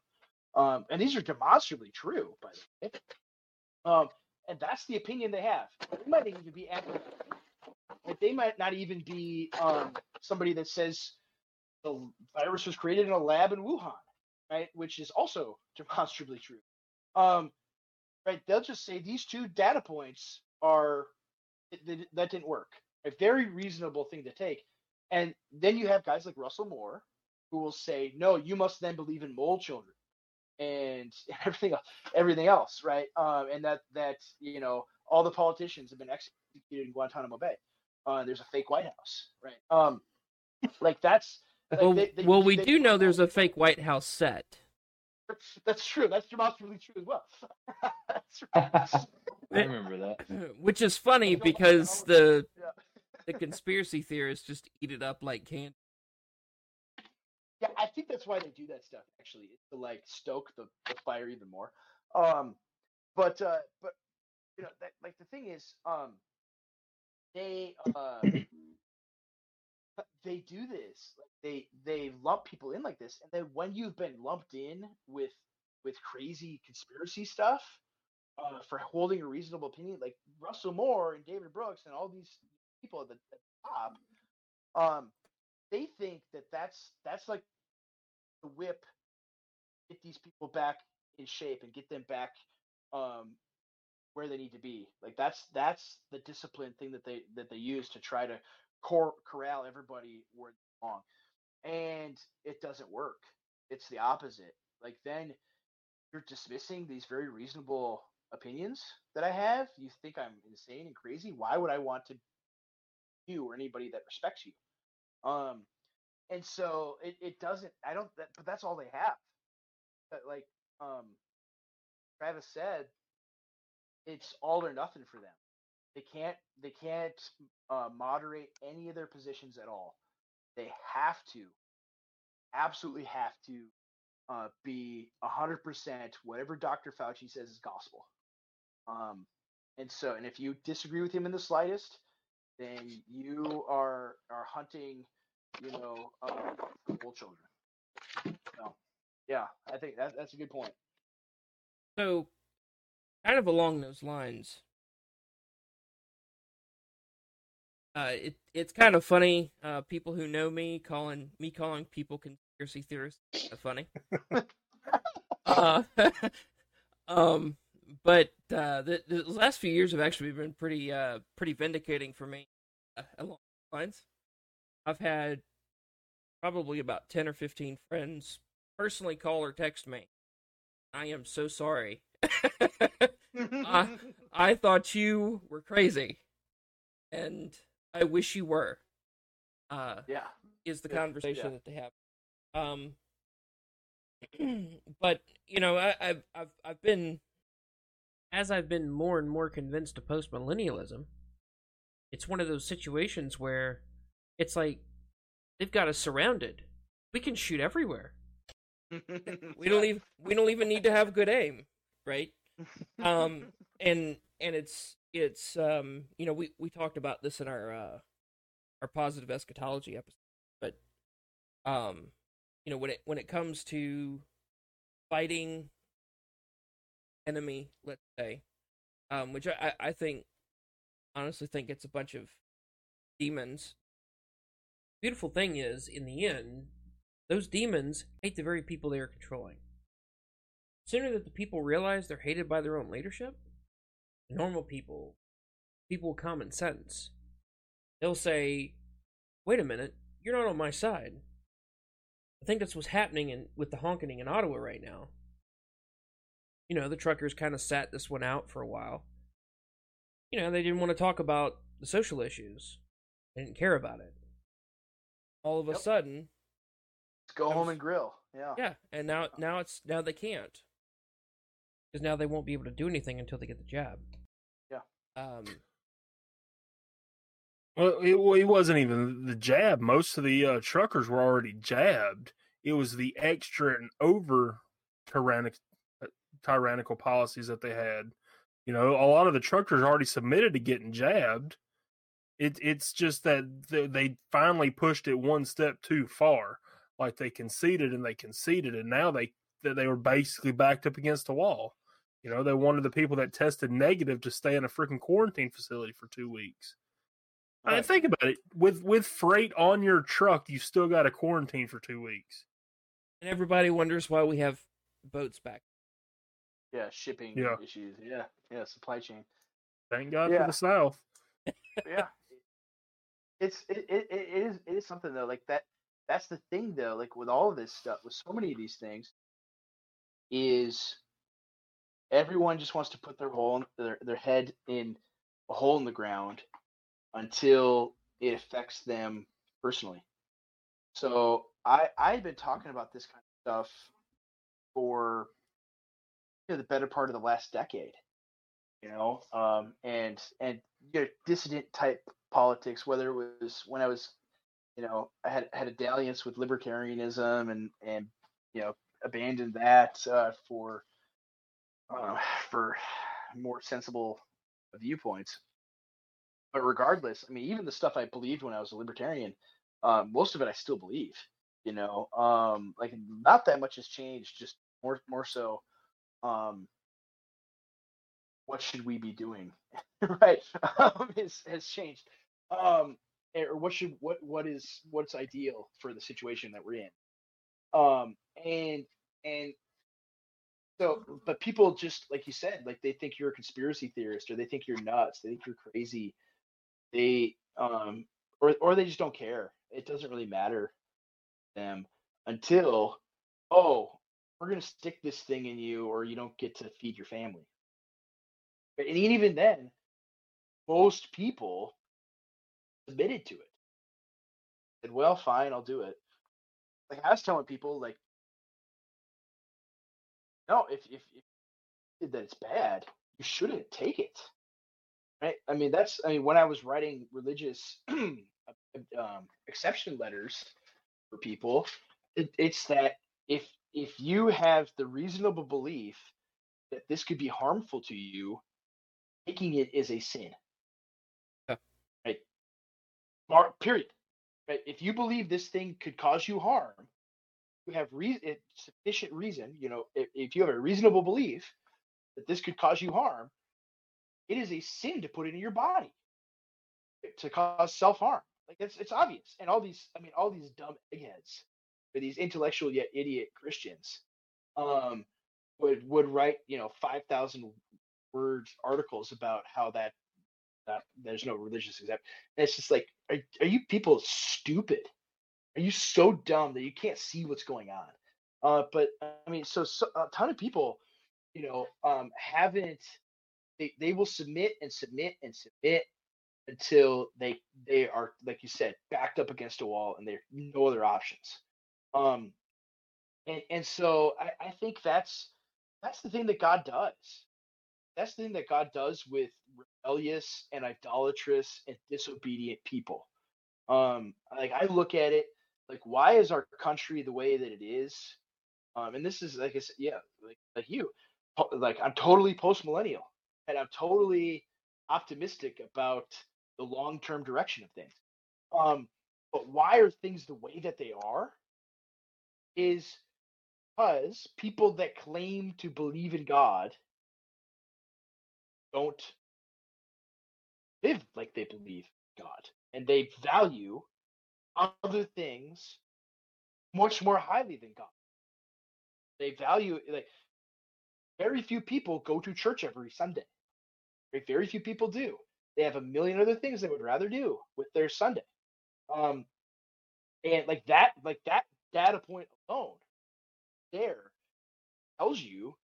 um, and these are demonstrably true, by the way. Um, and that's the opinion they have. They might even be accurate. Like they might not even be um, somebody that says the virus was created in a lab in Wuhan, right? Which is also demonstrably true. Um, right? They'll just say these two data points are that didn't work. A very reasonable thing to take. And then you have guys like Russell Moore who will say, no, you must then believe in mole children and everything else, everything else, right? Um, and that that you know all the politicians have been executed in Guantanamo Bay. Uh, there's a fake White House, right? Um, like that's like well, they, they, well, we do know there's a fake White House set. That's, that's true. That's demonstrably true as well. that's right. I remember that. Which is funny because the the conspiracy theorists just eat it up like candy. Yeah, I think that's why they do that stuff. Actually, to like stoke the, the fire even more. Um, but uh, but you know, that, like the thing is, um, they uh, they do this. They they lump people in like this, and then when you've been lumped in with with crazy conspiracy stuff uh, for holding a reasonable opinion, like Russell Moore and David Brooks and all these people at the, at the top, um, they think that that's that's like the whip get these people back in shape and get them back um, where they need to be. Like that's that's the discipline thing that they that they use to try to cor- corral everybody where they belong, and it doesn't work. It's the opposite. Like then you're dismissing these very reasonable opinions that I have. You think I'm insane and crazy. Why would I want to you or anybody that respects you? Um, and so it, it doesn't. I don't. That, but that's all they have. But like um, Travis said, it's all or nothing for them. They can't they can't uh, moderate any of their positions at all. They have to, absolutely have to, uh, be hundred percent whatever Dr. Fauci says is gospel. Um, and so, and if you disagree with him in the slightest, then you are are hunting, you know, uh, children. So, yeah, I think that that's a good point. So, kind of along those lines, uh, it it's kind of funny. Uh, people who know me calling me calling people conspiracy theorists funny. uh, um, but uh, the, the last few years have actually been pretty uh pretty vindicating for me uh, along lines. I've had probably about ten or fifteen friends personally call or text me. I am so sorry. I, I thought you were crazy, and I wish you were. Uh, yeah, is the yeah. conversation yeah. that they have. Um, but you know, I, I've I've I've been as I've been more and more convinced of postmillennialism. It's one of those situations where it's like they've got us surrounded. We can shoot everywhere. we don't even we don't even need to have good aim, right? Um, and and it's it's um you know we we talked about this in our uh our positive eschatology episode but um you know when it when it comes to fighting enemy let's say um which i i think honestly think it's a bunch of demons beautiful thing is in the end those demons hate the very people they are controlling. Sooner that the people realize they're hated by their own leadership, normal people, people with common sense, they'll say, wait a minute, you're not on my side. I think that's what's happening in, with the honking in Ottawa right now. You know, the truckers kind of sat this one out for a while. You know, they didn't want to talk about the social issues. They didn't care about it. All of a Yep. sudden, Let's go That home and grill. Yeah. yeah, and now now it's now they can't because now they won't be able to do anything until they get the jab. Um. Well, it, well, it wasn't even the jab. Most of the uh, truckers were already jabbed. It was the extra and over tyrannic, uh, tyrannical policies that they had. You know, a lot of the truckers already submitted to getting jabbed. It, it's just that th- they finally pushed it one step too far. Like they conceded and they conceded, and now they that they were basically backed up against the wall. You know, they wanted the people that tested negative to stay in a freaking quarantine facility for two weeks. I mean, think about it. With with freight on your truck, you still got to quarantine for two weeks. And everybody wonders why we have boats back. Yeah, shipping Yeah. issues. Yeah, yeah, supply chain. Thank God Yeah. for the South. yeah it's it, it, it is it is something though like that that's the thing though like with all of this stuff with so many of these things is everyone just wants to put their hole in, their, their head in a hole in the ground until it affects them personally. So i i've been talking about this kind of stuff for you know, the better part of the last decade you know um and and you know dissident type politics whether it was when i was you know i had had a dalliance with libertarianism and and you know abandoned that uh, for uh, for more sensible viewpoints. But regardless i mean even the stuff i believed when i was a libertarian um, most of it i still believe you know? Um like not that much has changed just more more so um what should we be doing? Right? Um, has, has changed. Um or what should what what is what's ideal for the situation that we're in? Um and and so but people just like you said like they think you're a conspiracy theorist or they think you're nuts they think you're crazy they um or or they just don't care it doesn't really matter them until oh we're going to stick this thing in you or you don't get to feed your family and even then, most people submitted to it. Said, well, fine, I'll do it. Like I was telling people, like, no, if if, if that it's bad, you shouldn't take it. Right? I mean, that's I mean, when I was writing religious um, exception letters for people, it, it's that if if you have the reasonable belief that this could be harmful to you, taking it is a sin. Yeah. Right. Mar- period. Right. If you believe this thing could cause you harm, you have re- sufficient reason. You know, if, if you have a reasonable belief that this could cause you harm, it is a sin to put it in your body to cause self harm. Like it's it's obvious. And all these, I mean, all these dumb eggheads, or these intellectual yet idiot Christians, um, would would write you know five thousand word articles about how that that there's no religious exempt. And it's just like, are, are you people stupid? Are you so dumb that you can't see what's going on? Uh, but I mean, so, so a ton of people, you know, um, haven't. They they will submit and submit and submit until they they are like you said backed up against a wall and there's no other options. Um, and and so I, I think that's that's the thing that God does that's the thing that God does with rebellious and idolatrous and disobedient people. Um, like I look at it, like why is our country the way that it is? Um, and this is like I said, yeah, like like you, like I'm totally post millennial, and I'm totally optimistic about the long term direction of things. Um, but why are things the way that they are? Is because people that claim to believe in God don't live like they believe God and they value other things much more highly than God. They value like very few people go to church every Sunday. Very, few people do. They have a million other things they would rather do with their Sunday. Um, and like that, like that data point alone, there tells you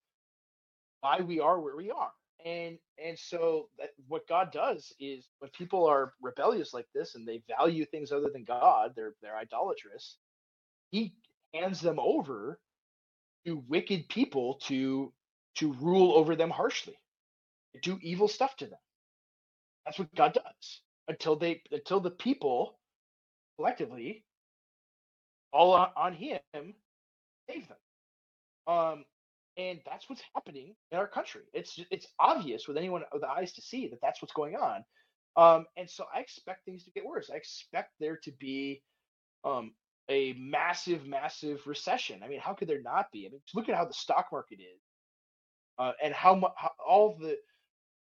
why we are where we are. And and so that, what God does is when people are rebellious like this and they value things other than God, they're they're idolatrous. He hands them over to wicked people to to rule over them harshly, do evil stuff to them. That's what God does until they until the people collectively all on, on him save them. Um, and that's what's happening in our country. It's it's obvious with anyone with eyes to see that that's what's going on. Um, and so I expect things to get worse. I expect there to be um, a massive, massive recession. I mean, how could there not be? I mean, look at how the stock market is, uh, and how much all the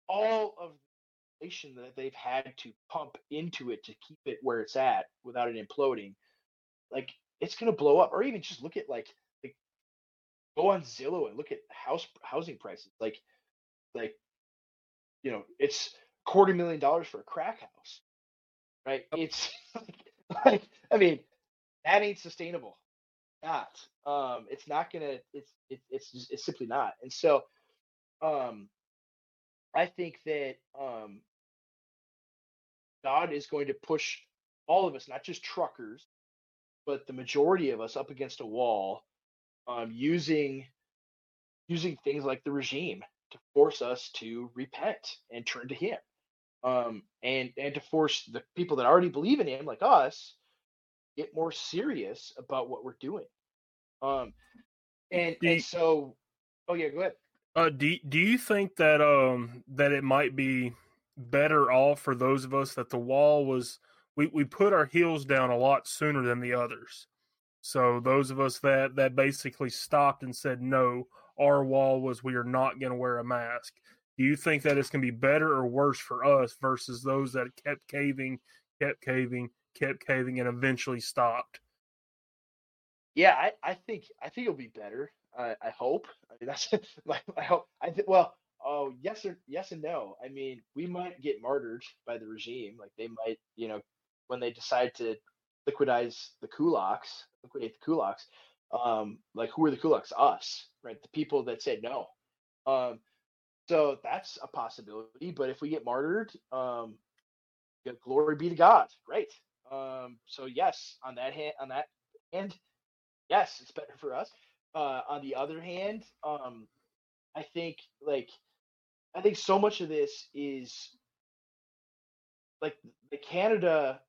all of the inflation that they've had to pump into it to keep it where it's at without it imploding. Like it's going to blow up. Or even just look at like go on Zillow and look at house housing prices. Like like you know, it's quarter million dollars for a crack house, right? It's like, I mean, that ain't sustainable. Not. Um, it's not gonna. It's it, it's just, it's simply not. And so, um, I think that um, God is going to push all of us, not just truckers, but the majority of us up against a wall, um, using using things like the regime to force us to repent and turn to Him, um, and and to force the people that already believe in Him, like us, get more serious about what we're doing. Um, and and so, oh yeah, go ahead. Uh, do do you think that um that it might be better off for those of us that the wall was we we put our heels down a lot sooner than the others. So those of us that that basically stopped and said no, our wall was we are not going to wear a mask. Do you think that it's going to be better or worse for us versus those that kept caving, kept caving, kept caving, and eventually stopped? Yeah, I, I think I think it'll be better. I, I hope. I mean, that's my, I hope. I th- well, oh yes or yes and no. I mean, we might get martyred by the regime. Like they might, you know, when they decide to liquidize the kulaks, liquidate the kulaks. Um, like who are the kulaks? Us, right? The people that said no. Um, so that's a possibility. But if we get martyred, um, glory be to God. Great. Um, so yes, on that hand, on that hand, yes, it's better for us. Uh, on the other hand, um, I think like I think so much of this is like the Canada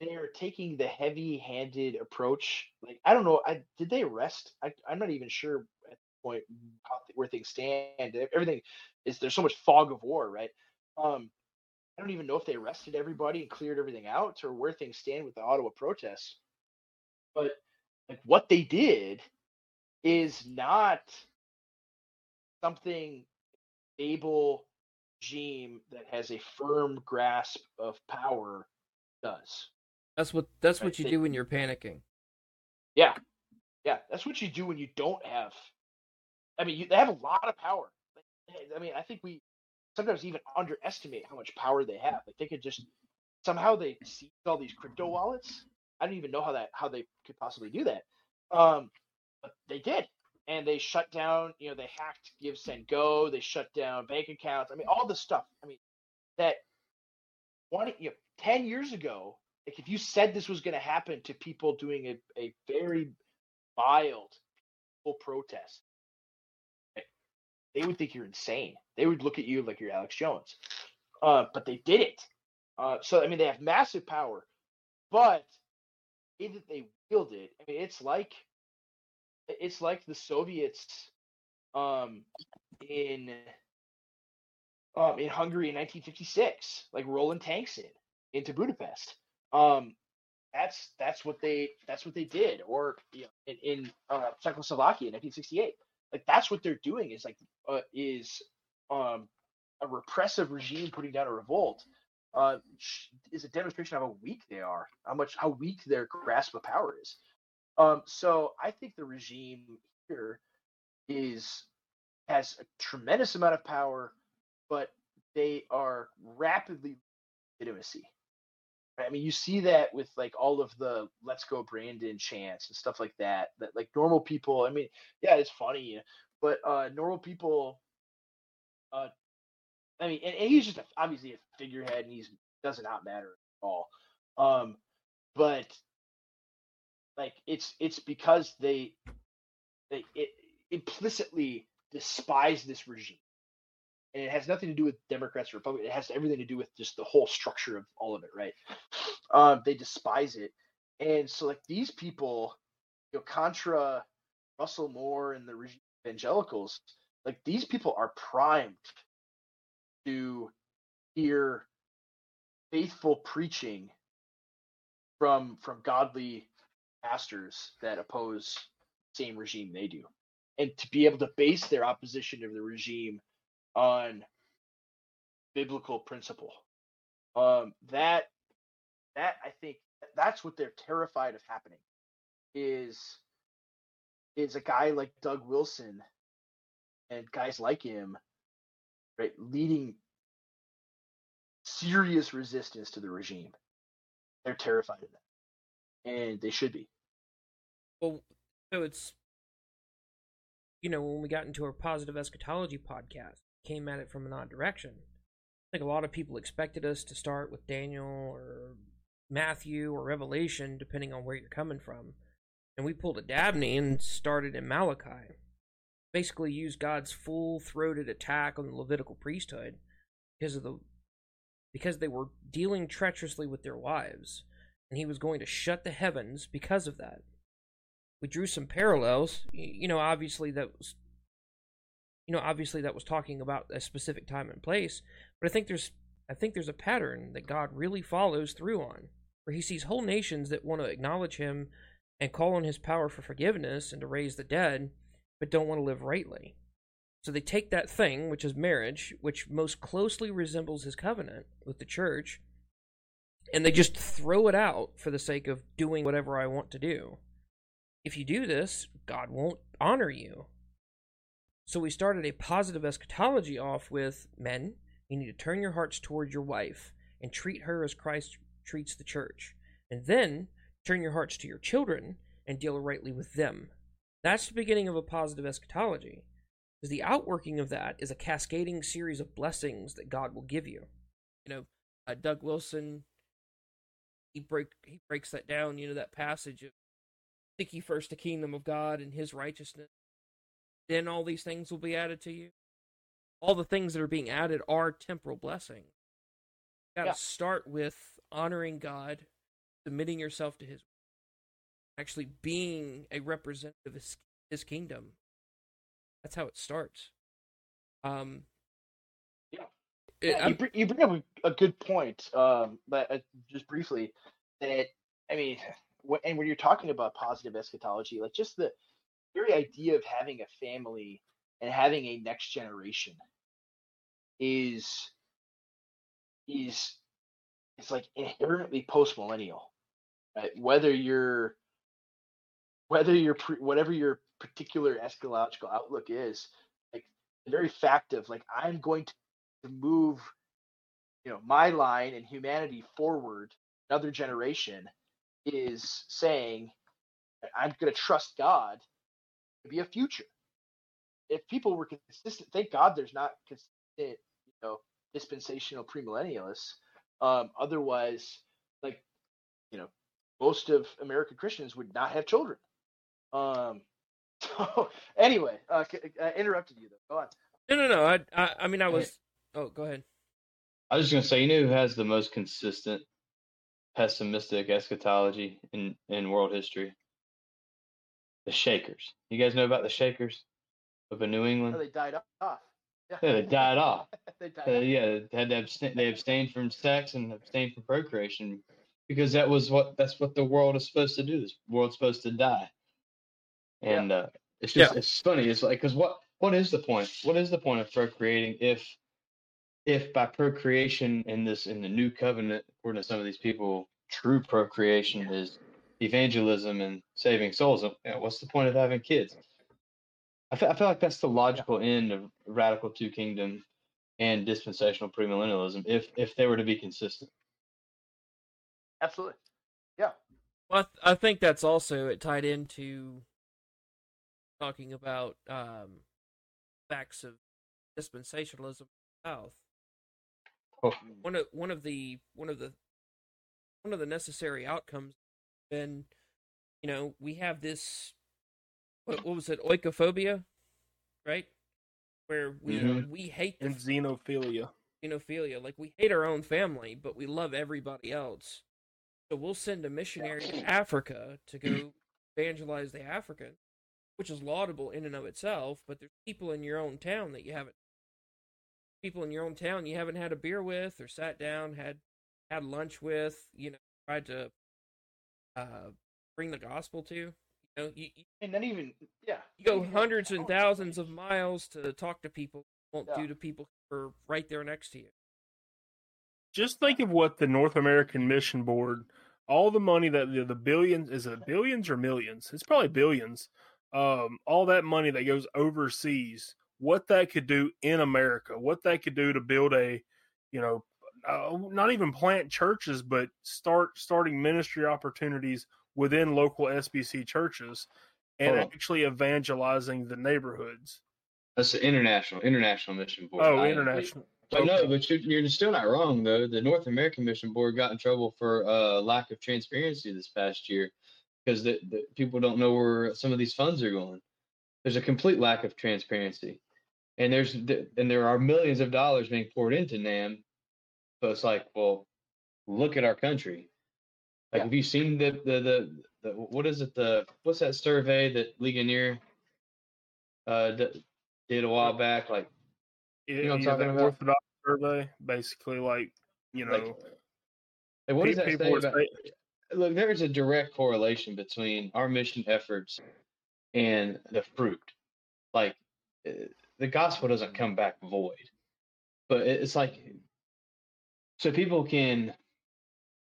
they're taking the heavy-handed approach. Like I don't know, I did they arrest? I, I'm not even sure at the point how, where things stand. Everything is there's so much fog of war, right? Um, I don't even know if they arrested everybody and cleared everything out or where things stand with the Ottawa protests. But like what they did is not something able regime that has a firm grasp of power does. That's what that's what you do when you're panicking. Yeah, yeah, that's what you do when you don't have. I mean, you, they have a lot of power. I mean, I think we sometimes even underestimate how much power they have. Like they could just somehow they seize all these crypto wallets. I don't even know how that how they could possibly do that. Um, but they did, and they shut down. You know, they hacked GiveSendGo. They shut down bank accounts. I mean, all the stuff. I mean, that one you know, ten years ago, like if you said this was going to happen to people doing a, a very mild protest, they would think you're insane. They would look at you like you're Alex Jones. Uh, but they did it. Uh, so I mean, they have massive power, but that they wield it, I mean, it's like it's like the Soviets um, in um, in Hungary in 1956, like rolling tanks in into Budapest. Um, that's that's what they that's what they did, or you know, in, in uh, Czechoslovakia in 1968. Like that's what they're doing is like uh, is um, a repressive regime putting down a revolt uh, is a demonstration of how weak they are, how much how weak their grasp of power is. Um, so I think the regime here is has a tremendous amount of power, but they are rapidly legitimacy. I mean, you see that with like all of the "Let's Go Brandon" chants and stuff like that. That like normal people. I mean, yeah, it's funny, but uh normal people. Uh, I mean, and, and he's just a, obviously a figurehead, and he's does not matter at all. Um, but like it's it's because they they it implicitly despise this regime and it has nothing to do with Democrats or Republicans. It has everything to do with just the whole structure of all of it, right? Um, they despise it, and so like these people, you know, contra Russell Moore and the evangelicals, like these people are primed to hear faithful preaching from from godly pastors that oppose the same regime they do and to be able to base their opposition of the regime on biblical principle. Um that that i think that's what they're terrified of happening is is a guy like doug wilson and guys like him right leading serious resistance to the regime. They're terrified of that. And they should be. Well so it's you know when we got into our positive eschatology podcast came at it from an odd direction. I think a lot of people expected us to start with daniel or matthew or revelation depending on where you're coming from. And we pulled a dabney and started in malachi. Basically used god's full-throated attack on the levitical priesthood because of the because they were dealing treacherously with their wives. And he was going to shut the heavens because of that. We drew some parallels. You know, obviously that was, you know, obviously that was talking about a specific time and place. But I think there's, I think there's a pattern that God really follows through on, where He sees whole nations that want to acknowledge Him and call on His power for forgiveness and to raise the dead, but don't want to live rightly. So they take that thing, which is marriage, which most closely resembles His covenant with the church, and they just throw it out for the sake of doing whatever I want to do. If you do this, God won't honor you. So we started a positive eschatology off with men, you need to turn your hearts toward your wife and treat her as Christ treats the church. And then turn your hearts to your children and deal rightly with them. That's the beginning of a positive eschatology. Because the outworking of that is a cascading series of blessings that God will give you. You know, uh, Doug Wilson, he break he breaks that down. You know that passage of Seek ye first the kingdom of God and his righteousness. Then all these things will be added to you. All the things that are being added are temporal blessings. You gotta yeah. start with honoring God, submitting yourself to his actually being a representative of his, his kingdom. That's how it starts. Um yeah. It, yeah you, bring, you bring up a, a good point, um, but uh, just briefly, that I mean, and when you're talking about positive eschatology, like just the very idea of having a family and having a next generation is is it's like inherently post millennial, right? Whether you're whether you're pre, whatever your particular eschatological outlook is, like the very fact of like I'm going to move, you know, my line and humanity forward another generation is saying, I'm going to trust God be a future. If people were consistent, thank God there's not consistent, you know, dispensational premillennialists. Um, otherwise, like, you know, most of American Christians would not have children. Um, so anyway, uh, I interrupted you though. Go on. No, no, no. I, I, I mean, I was. Oh, go ahead. I was just gonna say, you know, who has the most consistent pessimistic eschatology in, in world history. The Shakers. You guys know about the Shakers of New England? Oh, they died off. Yeah, yeah they died off. they died uh, off. Yeah, had to abstain, they abstained from sex and abstained from procreation because that was what that's what the world is supposed to do. This world's supposed to die, and yeah. uh, it's just yeah. it's funny. It's like because what what is the point? What is the point of procreating if if by procreation in this in the new covenant, according to some of these people, true procreation is evangelism and saving souls. You know, what's the point of having kids? I feel, I feel like that's the logical end of radical two kingdom and dispensational premillennialism if if they were to be consistent. Absolutely. Yeah. Well, I, th- I think that's also it tied into talking about um, facts of dispensationalism South. Oh. One of one of the one of the one of the necessary outcomes been, you know, we have this what, what was it, oikophobia, right? Where we Mhm. we hate the and xenophilia. xenophilia. Like we hate our own family, but we love everybody else. So we'll send a missionary to Africa to go evangelize the African, which is laudable in and of itself. But there's people in your own town that you haven't, people in your own town you haven't had a beer with or sat down had had lunch with. You know, tried to uh, bring the gospel to. You know, you, you And then even yeah. you go hundreds and thousands of miles to talk to people. you Won't Yeah. do to people who are right there next to you. Just think of what the North American Mission Board, all the money that the, the billions is it billions or millions? It's probably billions. Um, all that money that goes overseas, what that could do in America, what that could do to build a, you know, uh, not even plant churches, but start starting ministry opportunities within local SBC churches, and on. actually evangelizing the neighborhoods. That's the international international mission board. Oh, I- international. But no, but you're, you're still not wrong though. The North American Mission Board got in trouble for uh, lack of transparency this past year because the, the people don't know where some of these funds are going. There's a complete lack of transparency, and there's and there are millions of dollars being poured into NAMB. So it's like, well, look at our country. Like, Yeah. have you seen the, the the the what is it the what's that survey that Ligonier uh d- did a while back? Like, You know yeah, talking about? Orthodox survey, basically, like you know, like, what does that say about? say- look, there is a direct correlation between our mission efforts and the fruit. Like, uh, the gospel doesn't come back void, but it's like, so people can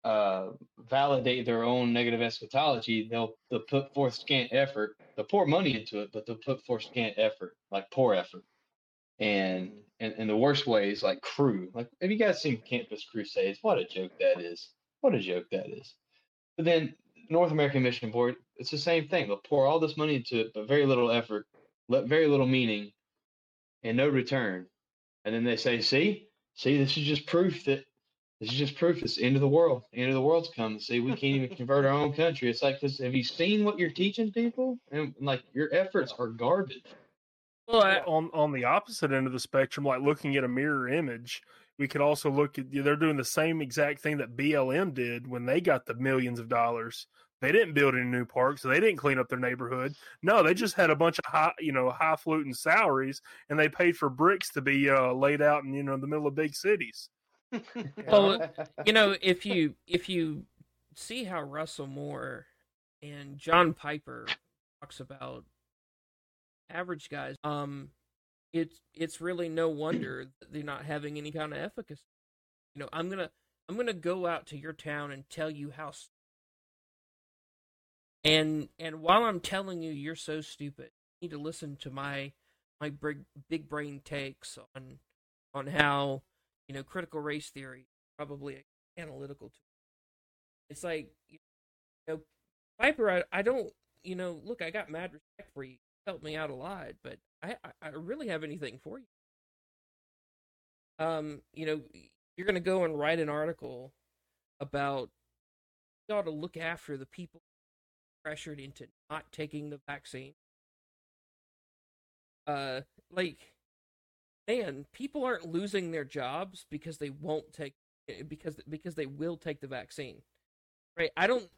uh, validate their own negative eschatology. They'll they'll put forth scant effort. They'll pour money into it, but they'll put forth scant effort, like poor effort. And and in the worst ways, like Cru. Like, have you guys seen Campus Crusades? What a joke that is! What a joke that is. But then North American Mission Board, it's the same thing. They'll pour all this money into it, but very little effort, very little meaning, and no return. And then they say, "See, see, this is just proof that this is just proof it's the end of the world. The end of the world's coming. See, we can't even convert our own country. It's like, 'cause have you seen what you're teaching people? And like, your efforts are garbage. Well, I, on on the opposite end of the spectrum, like looking at a mirror image, we could also look at they're doing the same exact thing that BLM did when they got the millions of dollars. They didn't build any new parks, so they didn't clean up their neighborhood. No, they just had a bunch of high, you know, high fluting salaries, and they paid for bricks to be uh, laid out in you know the middle of big cities. Well, you know, if you if you see how Russell Moore and John Piper talks about average guys, um, it's it's really no wonder that they're not having any kind of efficacy. You know, I'm gonna I'm gonna go out to your town and tell you how. s- And and while I'm telling you you're so stupid, you need to listen to my my big big brain takes on on how you know critical race theory probably analytical tool. It's like you know, Piper. I, I don't you know look. I got mad respect for you. You helped me out a lot, but I I, I really have anything for you. Um, you know, you're gonna go and write an article about you ought to look after the people pressured into not taking the vaccine. Uh, like man, people aren't losing their jobs because they won't take because because they will take the vaccine. Right? I don't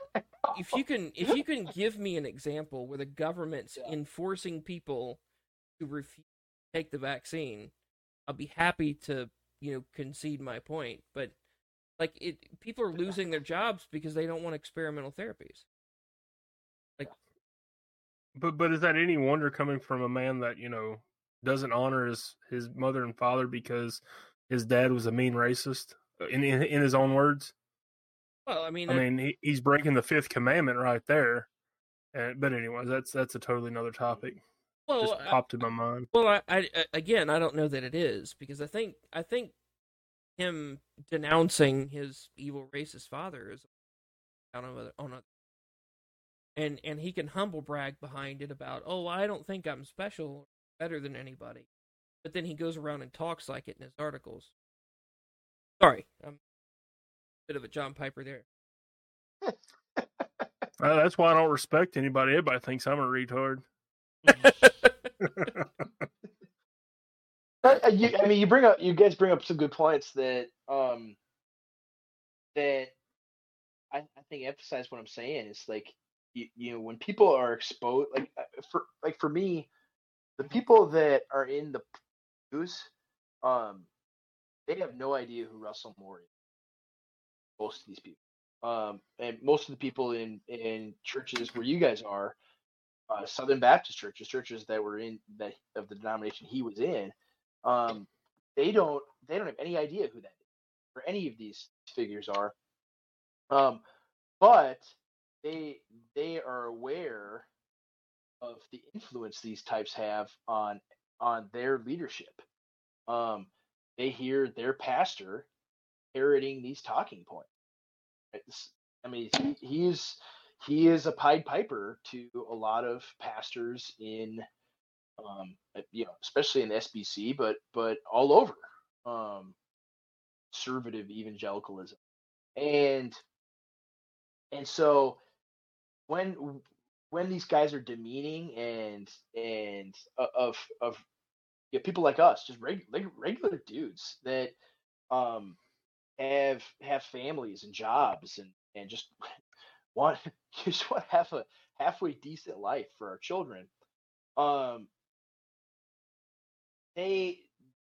if you can if you can give me an example where the government's Yeah. enforcing people to refuse to take the vaccine, I'll be happy to, you know, concede my point, but like it people are losing their jobs because they don't want experimental therapies. Like but but is that any wonder coming from a man that you know doesn't honor his his mother and father because his dad was a mean racist uh, in in, in his own words? Well, I mean, I mean, he, he's breaking the fifth commandment right there. And, but anyways, that's that's a totally another topic. well, Just I- popped in my mind. Well, I, I I- again, I don't know that it is because I think I think him denouncing his evil racist father is on a, on a and and he can humble brag behind it about oh I don't think I'm special better than anybody, but then he goes around and talks like it in his articles. Sorry, I'm a bit of a John Piper there. Uh, that's why I don't respect anybody. Everybody thinks I'm a retard. Uh, uh, you, I mean, you bring up, you guys bring up some good points that, um, that I, I think emphasize what I'm saying is like, you, you know, when people are exposed, like uh, for like for me, the people that are in the news, um, they have no idea who Russell Moore is. Most of these people, um, and most of the people in in churches where you guys are, uh, Southern Baptist churches, churches that were in that of the denomination he was in, um, they don't they don't have any idea who that is or any of these figures are. Um, but they they are aware of the influence these types have on on their leadership. Um, they hear their pastor parroting these talking points. This- I mean, he, he's he is a Pied Piper to a lot of pastors in um, uh, you know, especially in SBC, but but all over um, conservative evangelicalism, and and so when when these guys are demeaning and and o- of of people like us, just reg, reg- regular dudes that um have have families and jobs and and just want just want to have a halfway decent life for our children. Um, they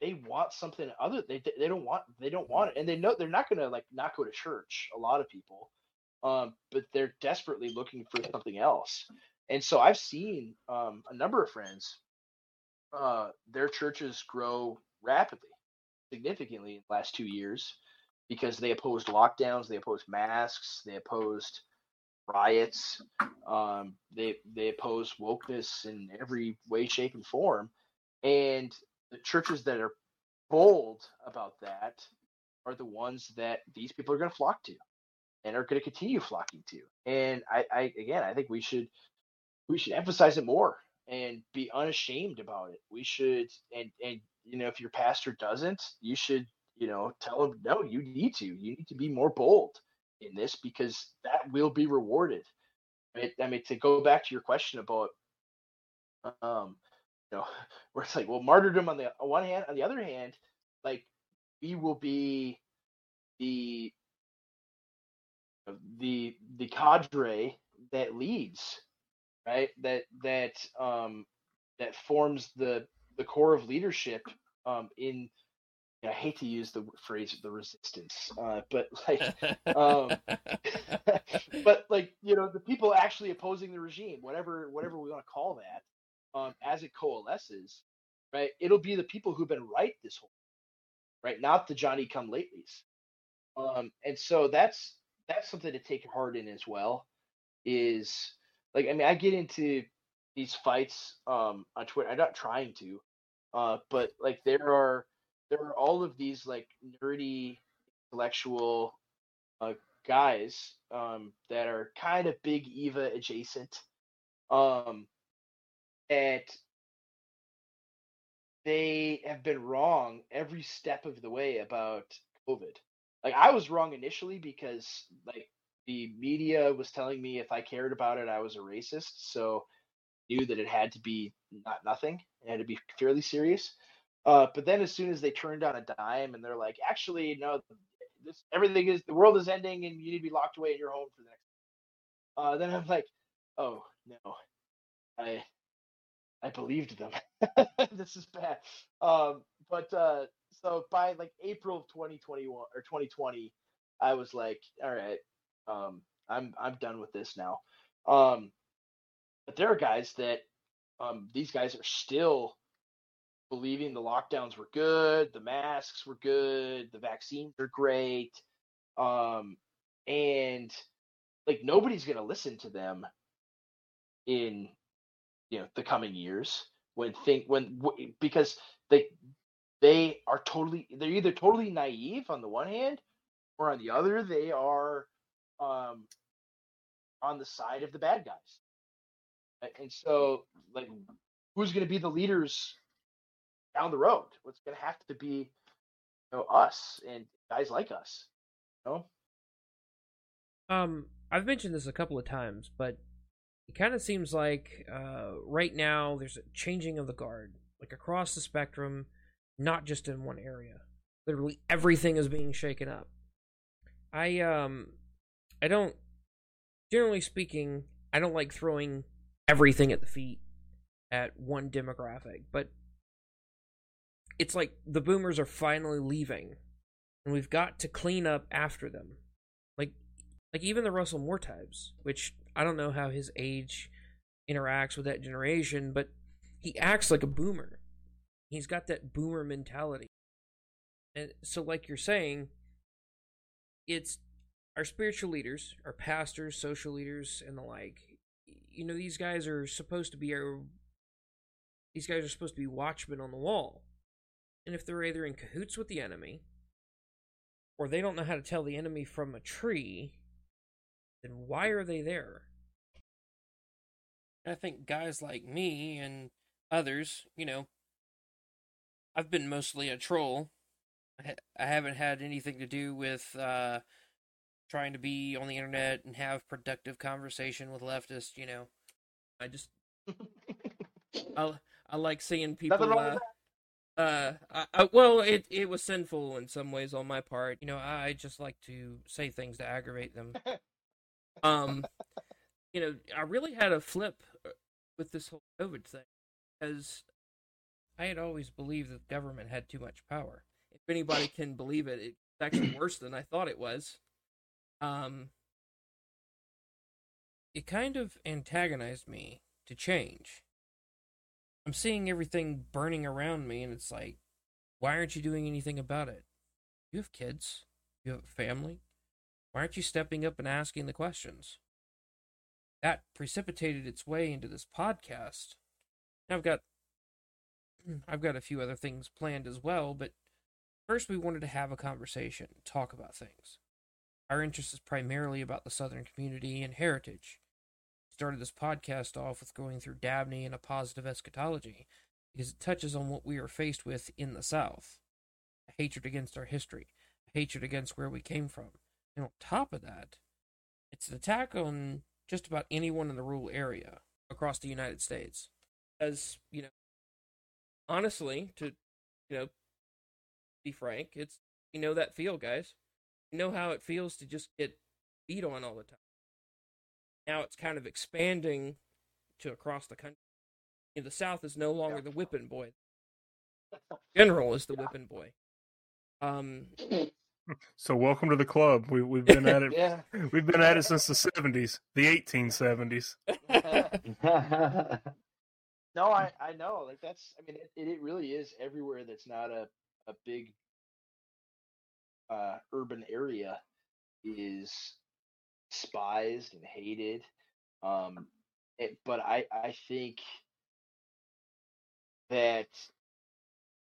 they want something other they they don't want they don't want it and they know they're not gonna like not go to church a lot of people um but they're desperately looking for something else. And so i've seen um a number of friends uh their churches grow rapidly significantly in the last two years because they opposed lockdowns they opposed masks they opposed riots um they they opposed wokeness in every way shape and form. And the churches that are bold about that are the ones that these people are going to flock to and are going to continue flocking to. And I, I, again, I think we should, we should emphasize it more and be unashamed about it. We should, and, and, you know, if your pastor doesn't, you should, you know, tell him, no, you need to, you need to be more bold in this because that will be rewarded. I mean, to go back to your question about, um, you know, where it's like, well, martyrdom on the one hand, on the other hand, like we will be the the the cadre that leads, right? That that um that forms the the core of leadership um in I hate to use the phrase the resistance, uh, but like um but like you know the people actually opposing the regime whatever whatever we want to call that um as it coalesces right? It'll be the people who've been right this whole right? Not the johnny come latelys. Um and so that's that's something to take heart in as well is like i mean i get into these fights um on twitter i'm not trying to uh but like there are there are all of these like nerdy intellectual uh, guys um, that are kind of big Eva adjacent. Um, and they have been wrong every step of the way about COVID. Like I was wrong initially because like the media was telling me if I cared about it, I was a racist. So knew that it had to be not nothing. It had to be fairly serious. Uh, but then as soon as they turned on a dime and they're like, actually, no, this everything is the world is ending and you need to be locked away in your home for the next. Uh, then I'm like, oh no, I I believed them. this is bad. Um, but uh, so by like April of 2021 or 2020, I was like, all right, um, I'm I'm done with this now. Um, but there are guys that um, these guys are still believing the lockdowns were good, the masks were good, the vaccines are great. Um, and like nobody's gonna listen to them in you know the coming years when think when because they they are totally they're either totally naive on the one hand or on the other they are um on the side of the bad guys. And so like who's going to be the leaders down the road? What's going to have to be you know us and guys like us you know? Um i've mentioned this a couple of times but it kind of seems like uh, right now there's a changing of the guard, like across the spectrum, not just in one area. Literally everything is being shaken up. I um, I don't. Generally speaking, I don't like throwing everything at the feet at one demographic, but it's like the boomers are finally leaving, and we've got to clean up after them. Like, like even the Russell Moore types, which I don't know how his age interacts with that generation, but he acts like a boomer. He's got that boomer mentality. And so, like you're saying, it's our spiritual leaders, our pastors, social leaders, and the like. You know, these guys are supposed to be our. These guys are supposed to be watchmen on the wall. And if they're either in cahoots with the enemy, or they don't know how to tell the enemy from a tree, then why are they there? I think guys like me and others, you know, I've been mostly a troll. I haven't had anything to do with uh, trying to be on the internet and have productive conversation with leftists. You know, I just I I like seeing people. Uh, uh, I, I, well, it it was sinful in some ways on my part. You know, I just like to say things to aggravate them. Um, you know, I really had a flip uh, with this whole COVID thing because I had always believed that government had too much power. If anybody can believe it, it's actually worse than I thought it was. Um, it kind of antagonized me to change. I'm seeing everything burning around me, and it's like, why aren't you doing anything about it? You have kids, you have a family. Why aren't you stepping up and asking the questions? That precipitated its way into this podcast. I've got Mm. I've got a few other things planned as well, but first we wanted to have a conversation, talk about things. Our interest is primarily about the Southern community and heritage. We started this podcast off with going through Dabney and a positive eschatology because it touches on what we are faced with in the South a hatred against our history, a hatred against where we came from. And on top of that, it's an attack on just about anyone in the rural area across the United States. As, you know, honestly, to, you know, be frank, it's, you know, that feel, guys. You know how it feels to just get beat on all the time. Now it's kind of expanding to across the country. You know, the South is no longer the whipping boy. General is the whipping boy. Um, so welcome to the club. We we've been at it. yeah. We've been at it since the seventies, the eighteen seventies. no, I I know. Like that's. I mean, it, it really is everywhere. That's not a a big uh, urban area is despised and hated. Um, it, but I I think that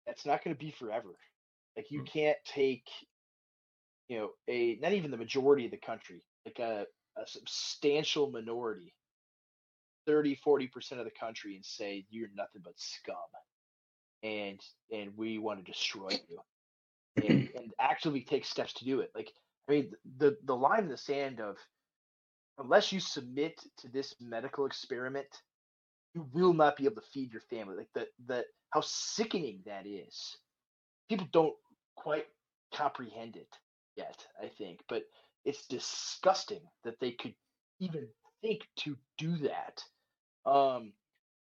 that's not going to be forever. Like you hmm. can't take you know a not even the majority of the country like a, a substantial minority 30 40% of the country and say you're nothing but scum and and we want to destroy you. And, and actually take steps to do it. Like i mean the the line in the sand of unless you submit to this medical experiment you will not be able to feed your family. Like the the how sickening that is. People don't quite comprehend it yet, I think, but it's disgusting that they could even think to do that. Um,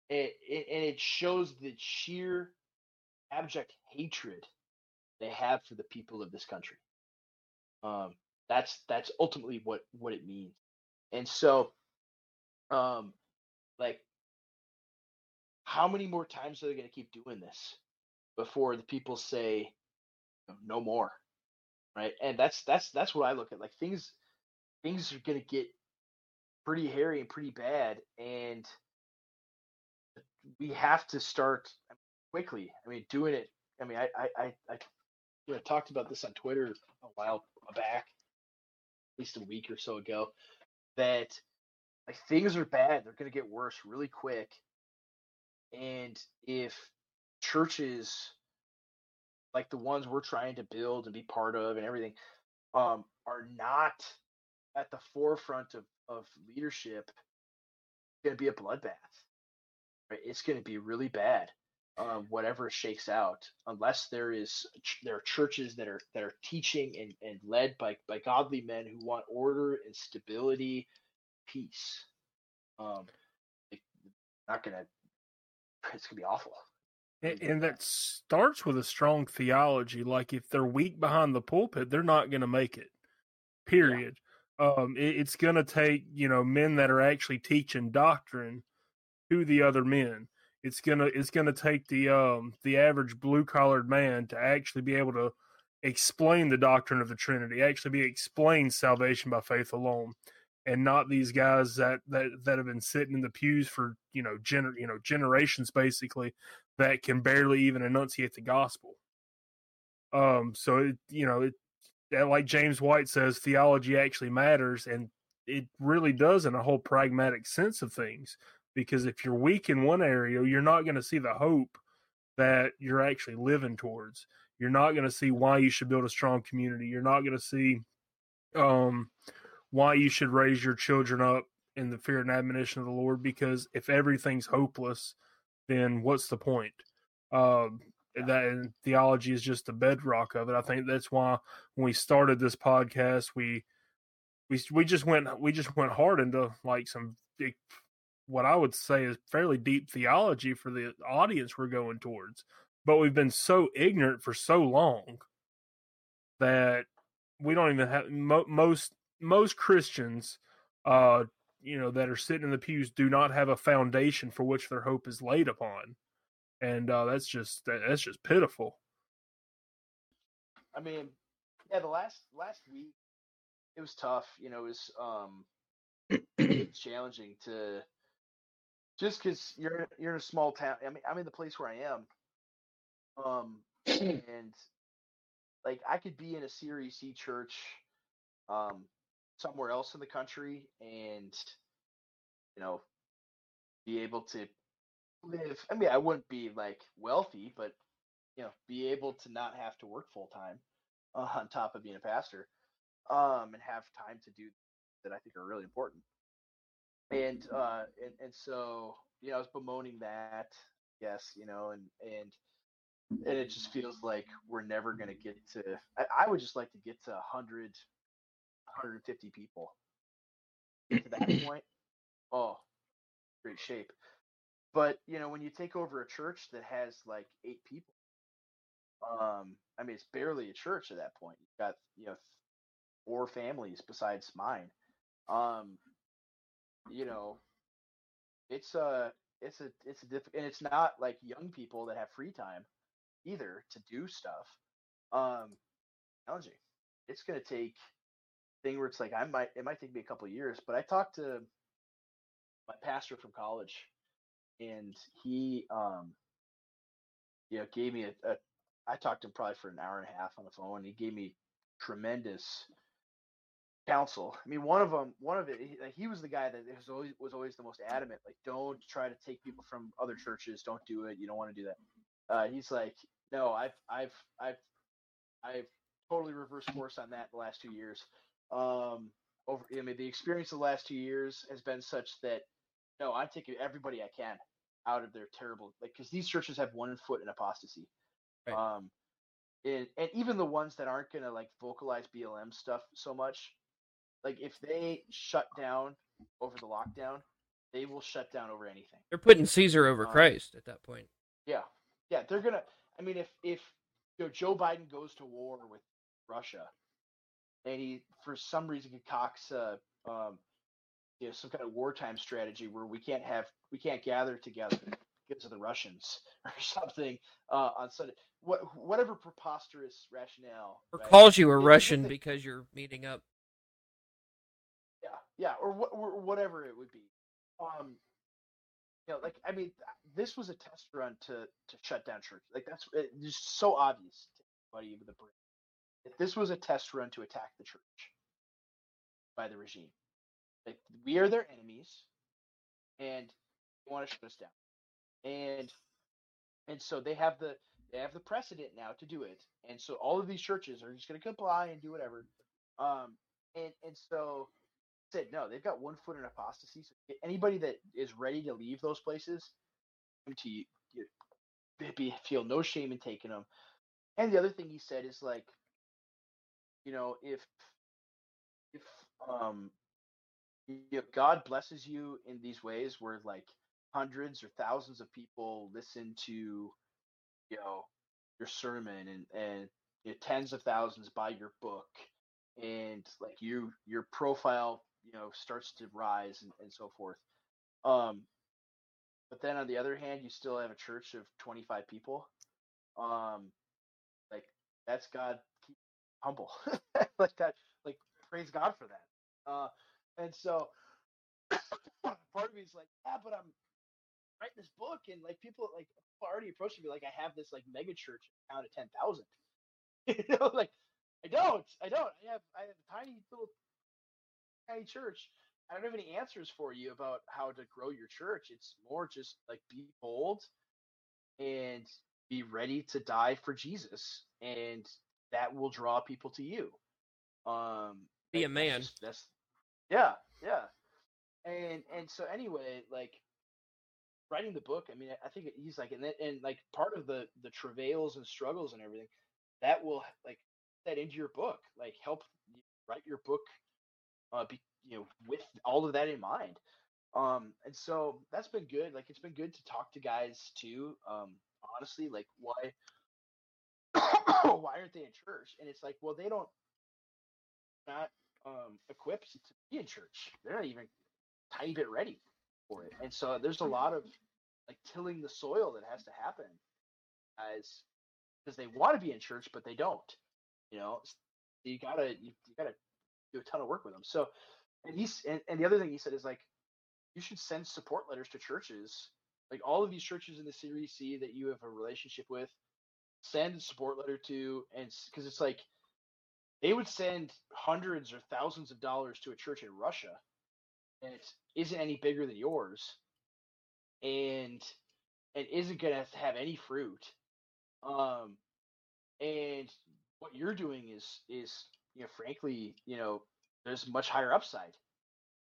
and, and it shows the sheer abject hatred they have for the people of this country. Um, that's that's ultimately what what it means. And so, um, like, how many more times are they going to keep doing this before the people say no more? right? And that's that's that's what I look at. Like things things are going to get pretty hairy and pretty bad, and we have to start quickly. I mean, doing it. I mean, I I I, I talked about this on Twitter a while back, at least a week or so ago, that like things are bad. They're going to get worse really quick, and if churches like the ones we're trying to build and be part of and everything um, are not at the forefront of, of leadership, going to be a bloodbath. Right? It's going to be really bad. Um, whatever shakes out, unless there is there are churches that are that are teaching and, and led by by godly men who want order and stability, peace. Um, not gonna. It's gonna be awful. And, and, that starts with a strong theology. Like if they're weak behind the pulpit, they're not going to make it. Period. Um, it, it's going to take you know men that are actually teaching doctrine to the other men. It's gonna it's gonna take the um the average blue collared man to actually be able to explain the doctrine of the Trinity, actually be explain salvation by faith alone, and not these guys that that that have been sitting in the pews for you know gener you know generations basically that can barely even enunciate the gospel. Um, so it, you know, it, like James White says, theology actually matters, and it really does in a whole pragmatic sense of things. Because if you're weak in one area, you're not going to see the hope that you're actually living towards. You're not going to see why you should build a strong community. You're not going to see um, why you should raise your children up in the fear and admonition of the Lord. Because if everything's hopeless, then what's the point? Um, that theology is just the bedrock of it. I think that's why when we started this podcast, we we we just went we just went hard into like some what I would say is fairly deep theology for the audience we're going towards. But we've been so ignorant for so long that we don't even have mo- most most Christians uh you know that are sitting in the pews do not have a foundation for which their hope is laid upon and uh that's just that's just pitiful. I mean yeah the last last week it was tough you know it was um challenging to just because you're you're in a small town i mean i'm in the place where i am um and like i could be in a CREC church um somewhere else in the country and you know be able to live i mean i wouldn't be like wealthy but you know be able to not have to work full time uh, on top of being a pastor um and have time to do that i think are really important and uh and, and so you know i was bemoaning that yes you know and and and it just feels like we're never going to get to I, I, would just like to get to 100 150 people. to that point, oh, great shape. But you know, when you take over a church that has like eight people, um, I mean, it's barely a church at that point. You've got you know four families besides mine. Um, you know, it's a it's a it's a diff- and it's not like young people that have free time either to do stuff. Um. It's going to take thing where it's like I might it might take me a couple years, but I talked to my pastor from college, and he um you know gave me a, a I talked to him probably for an hour and a half on the phone. And he gave me tremendous counsel. I mean, one of them, one of it, he, he, was the guy that was always was always the most adamant. Like, don't try to take people from other churches. Don't do it. You don't want to do that. Uh, he's like, no, I've I've I've I've totally reversed course on that the last two years. Um, over, I mean, the experience of the last two years has been such that no, I'm taking everybody I can out of their terrible like because these churches have one foot in apostasy. Right. Um, and, and even the ones that aren't gonna like vocalize BLM stuff so much, like if they shut down over the lockdown, they will shut down over anything. They're putting Caesar over um, Christ at that point. Yeah, yeah, they're gonna. I mean, if if you know, Joe Biden goes to war with Russia, and he for some reason concocts uh, um, you know some kind of wartime strategy where we can't have we can't gather together because of the Russians or something uh, on Sunday. What whatever preposterous rationale. Or right? calls you a Russian because you're meeting up. yeah, or, wh- or whatever it would be. Um, you know, like I mean, this was a test run to to shut down church. Like that's it's just so obvious to anybody with a brain. That this was a test run to attack the church by the regime. Like we are their enemies, and they want to shut us down. And and so they have the they have the precedent now to do it. And so all of these churches are just going to comply and do whatever. Um, and and so said no, they've got one foot in apostasy. So anybody that is ready to leave those places, to you, be, feel no shame in taking them. And the other thing he said is like, you know, if if um God blesses you in these ways where like hundreds or thousands of people listen to you know your sermon and and you know, tens of thousands buy your book and like you your profile you know starts to rise and, and so forth um but then on the other hand you still have a church of 25 people um like that's god keep humble. Like that like praise god for that uh and so part of me is like yeah but i'm writing this book and like people like already approaching me like i have this like mega church town of 10000 you know like i don't i don't i have i have a tiny little tiny church I don't have any answers for you about how to grow your church. It's more just like be bold and be ready to die for Jesus, and that will draw people to you. Um, be a man. That's, that's yeah, yeah. And and so anyway, like writing the book. I mean, I think he's like, and and like part of the the travails and struggles and everything that will like that into your book, like help write your book uh, be, you know, with all of that in mind. Um, and so that's been good. Like it's been good to talk to guys too. Um, honestly, like why why aren't they in church? And it's like, well, they don't not um equipped to be in church. They're not even tiny bit ready for it. And so there's a lot of like tilling the soil that has to happen as because they want to be in church but they don't. You know, you gotta you, you gotta do a ton of work with them. So and he's and, and the other thing he said is like you should send support letters to churches like all of these churches in the CREC that you have a relationship with send a support letter to and because it's like they would send hundreds or thousands of dollars to a church in russia and it isn't any bigger than yours and and isn't going to have any fruit. Um and what you're doing is is you know frankly you know there's much higher upside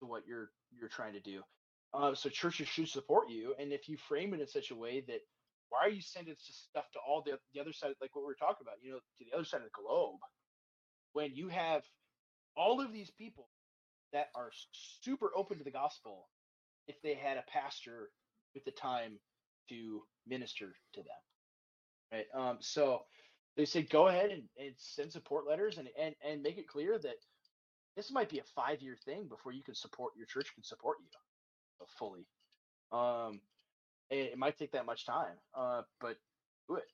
to what you're you're trying to do. Uh, so churches should support you, and if you frame it in such a way that why are you sending stuff to all the the other side, like what we were talking about, you know, to the other side of the globe, when you have all of these people that are super open to the gospel, if they had a pastor with the time to minister to them, right? Um, so they said go ahead and, and send support letters and, and and make it clear that this might be a five year thing before you can support your church can support you fully. Um, it, it, might take that much time, uh, but do it.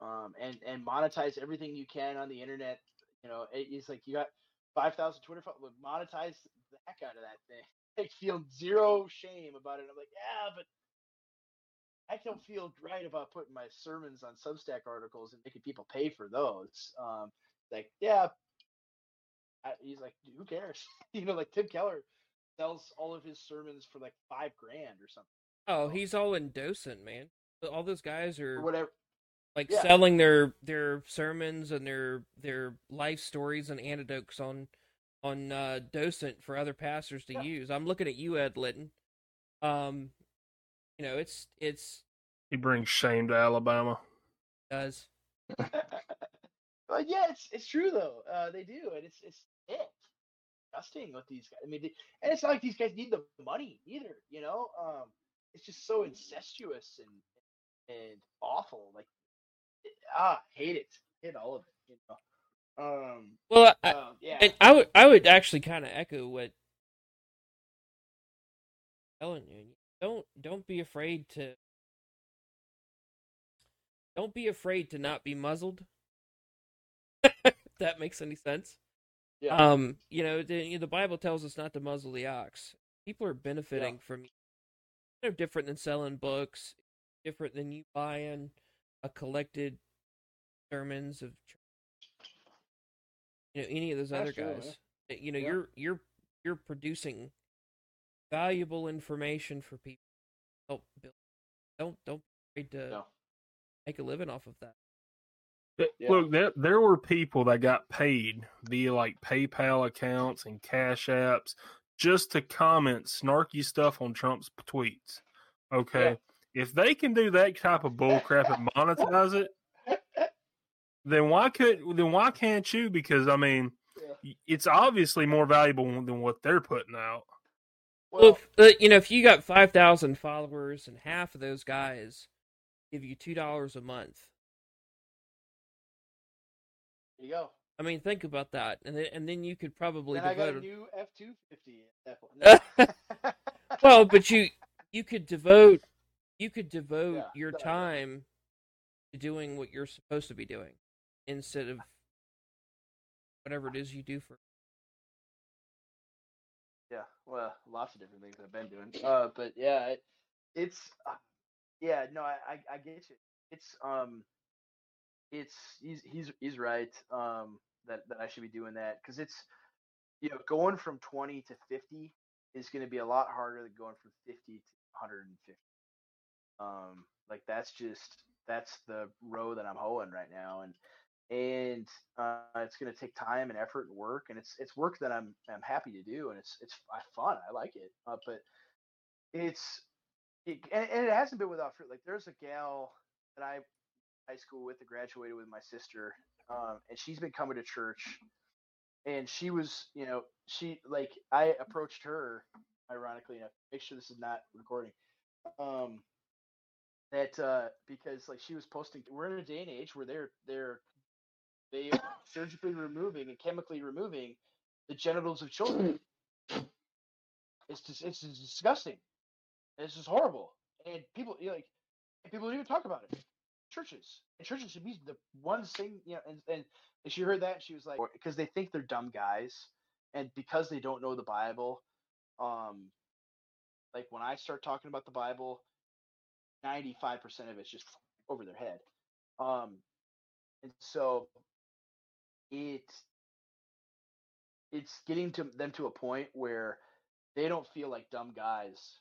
Um, and and monetize everything you can on the internet. You know, it, it's like you got five thousand Twitter followers. Monetize the heck out of that thing. I feel zero shame about it. I'm like, yeah, but I don't feel right about putting my sermons on Substack articles and making people pay for those. Um, like, yeah, he's like, who cares? you know, like Tim Keller sells all of his sermons for like five grand or something. Oh, he's all in docent, man. All those guys are or whatever, like yeah. selling their their sermons and their their life stories and anecdotes on on uh, docent for other pastors to yeah. use. I'm looking at you, Ed Litton. Um, you know, it's it's he brings shame to Alabama. Does. but yeah, it's it's true though. Uh, they do, and it's it's it. Disgusting with these guys. I mean, they, and it's not like these guys need the money either. You know, um, it's just so incestuous and and awful. Like, it, ah, hate it. Hate all of it. You know. Um. Well, I, um, yeah. And I would I would actually kind of echo what telling you. Don't don't be afraid to don't be afraid to not be muzzled. if that makes any sense. Yeah. Um, you know, the the Bible tells us not to muzzle the ox. People are benefiting from they're different than selling books, different than you buying a collected sermons of you know any of those That's other true, guys. Uh, You know, Yeah. you're you're you're producing valuable information for people. Help build. Don't don't be afraid to No. make a living off of that. Th- Yeah. Look, there there were people that got paid via like PayPal accounts and Cash apps just to comment snarky stuff on Trump's tweets. Okay, if they can do that type of bullcrap and monetize it, then why could then why can't you? Because I mean, Yeah. it's obviously more valuable than what they're putting out. Well, if, uh, you know, if you got five thousand followers and half of those guys give you two dollars a month, there you go. I mean, think about that, and then and then you could probably Then I got a new F two fifty at that point. No. well, but you you could devote you could devote Yeah, your time to doing what you're supposed to be doing instead of whatever it is you do for. Yeah, well, lots of different things I've been doing. Uh, but yeah, it, it's uh, yeah, no, I, I I get you. It's um, it's he's he's he's right. Um, that that I should be doing that because it's you know going from twenty to fifty is going to be a lot harder than going from fifty to one hundred and fifty. Um, like that's just that's the row that I'm hoeing right now, and and uh, it's going to take time and effort and work, and it's it's work that I'm I'm happy to do, and it's it's fun. I like it, uh, but it's it, and, and it hasn't been without fruit. Like there's a gal that I high school with that graduated with my sister, um, and she's been coming to church, and she was you know she like I approached her ironically enough. Make sure this is not recording. Um, that uh because like she was posting we're in a day and age where they're they're they are surgically removing and chemically removing the genitals of children. It's just it's just disgusting. It's just horrible. And people you know, like people don't even talk about it. Churches and churches should be the one thing you know. And and, she heard that and she was like, because they think they're dumb guys, and because they don't know the Bible, um, like when I start talking about the Bible, ninety five percent of it's just over their head. Um, and so it it's getting to them to a point where they don't feel like dumb guys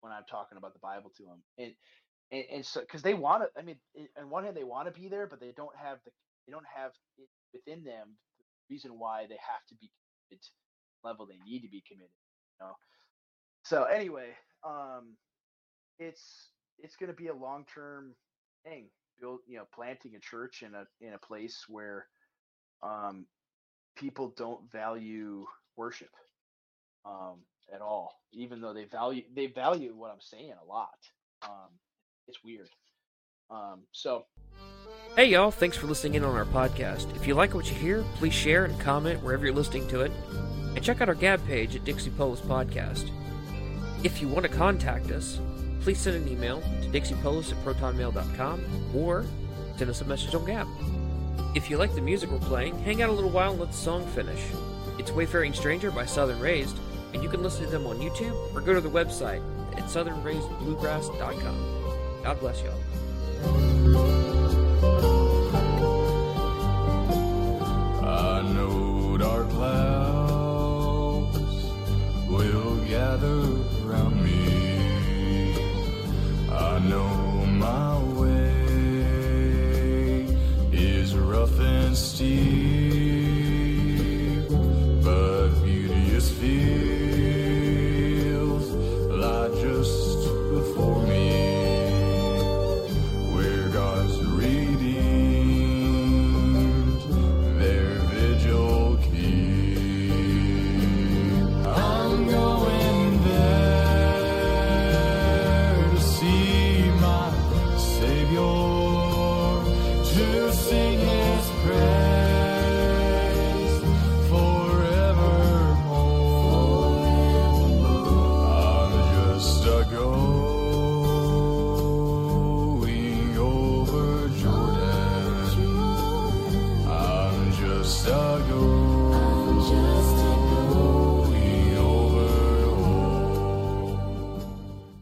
when I'm talking about the Bible to them, and and, and so because they want to, I mean, on one hand they want to be there, but they don't have the they don't have it within them the reason why they have to be committed level they need to be committed. You know. So anyway, um, it's it's going to be a long term thing. Build you know planting a church in a in a place where um, people don't value worship um, at all, even though they value they value what I'm saying a lot. Um, it's weird. Um, so Hey y'all, thanks for listening in on our podcast. If you like what you hear, please share and comment wherever you're listening to it. And check out our Gab page at Dixie Polis Podcast. If you want to contact us, please send an email to dixiepolis at protonmail.com or send us a message on Gab. If you like the music we're playing, hang out a little while and let the song finish. It's Wayfaring Stranger by Southern Raised, and you can listen to them on YouTube or go to the website at southernraisedbluegrass.com. God bless y'all. I know dark clouds will gather know my way is rough and steep,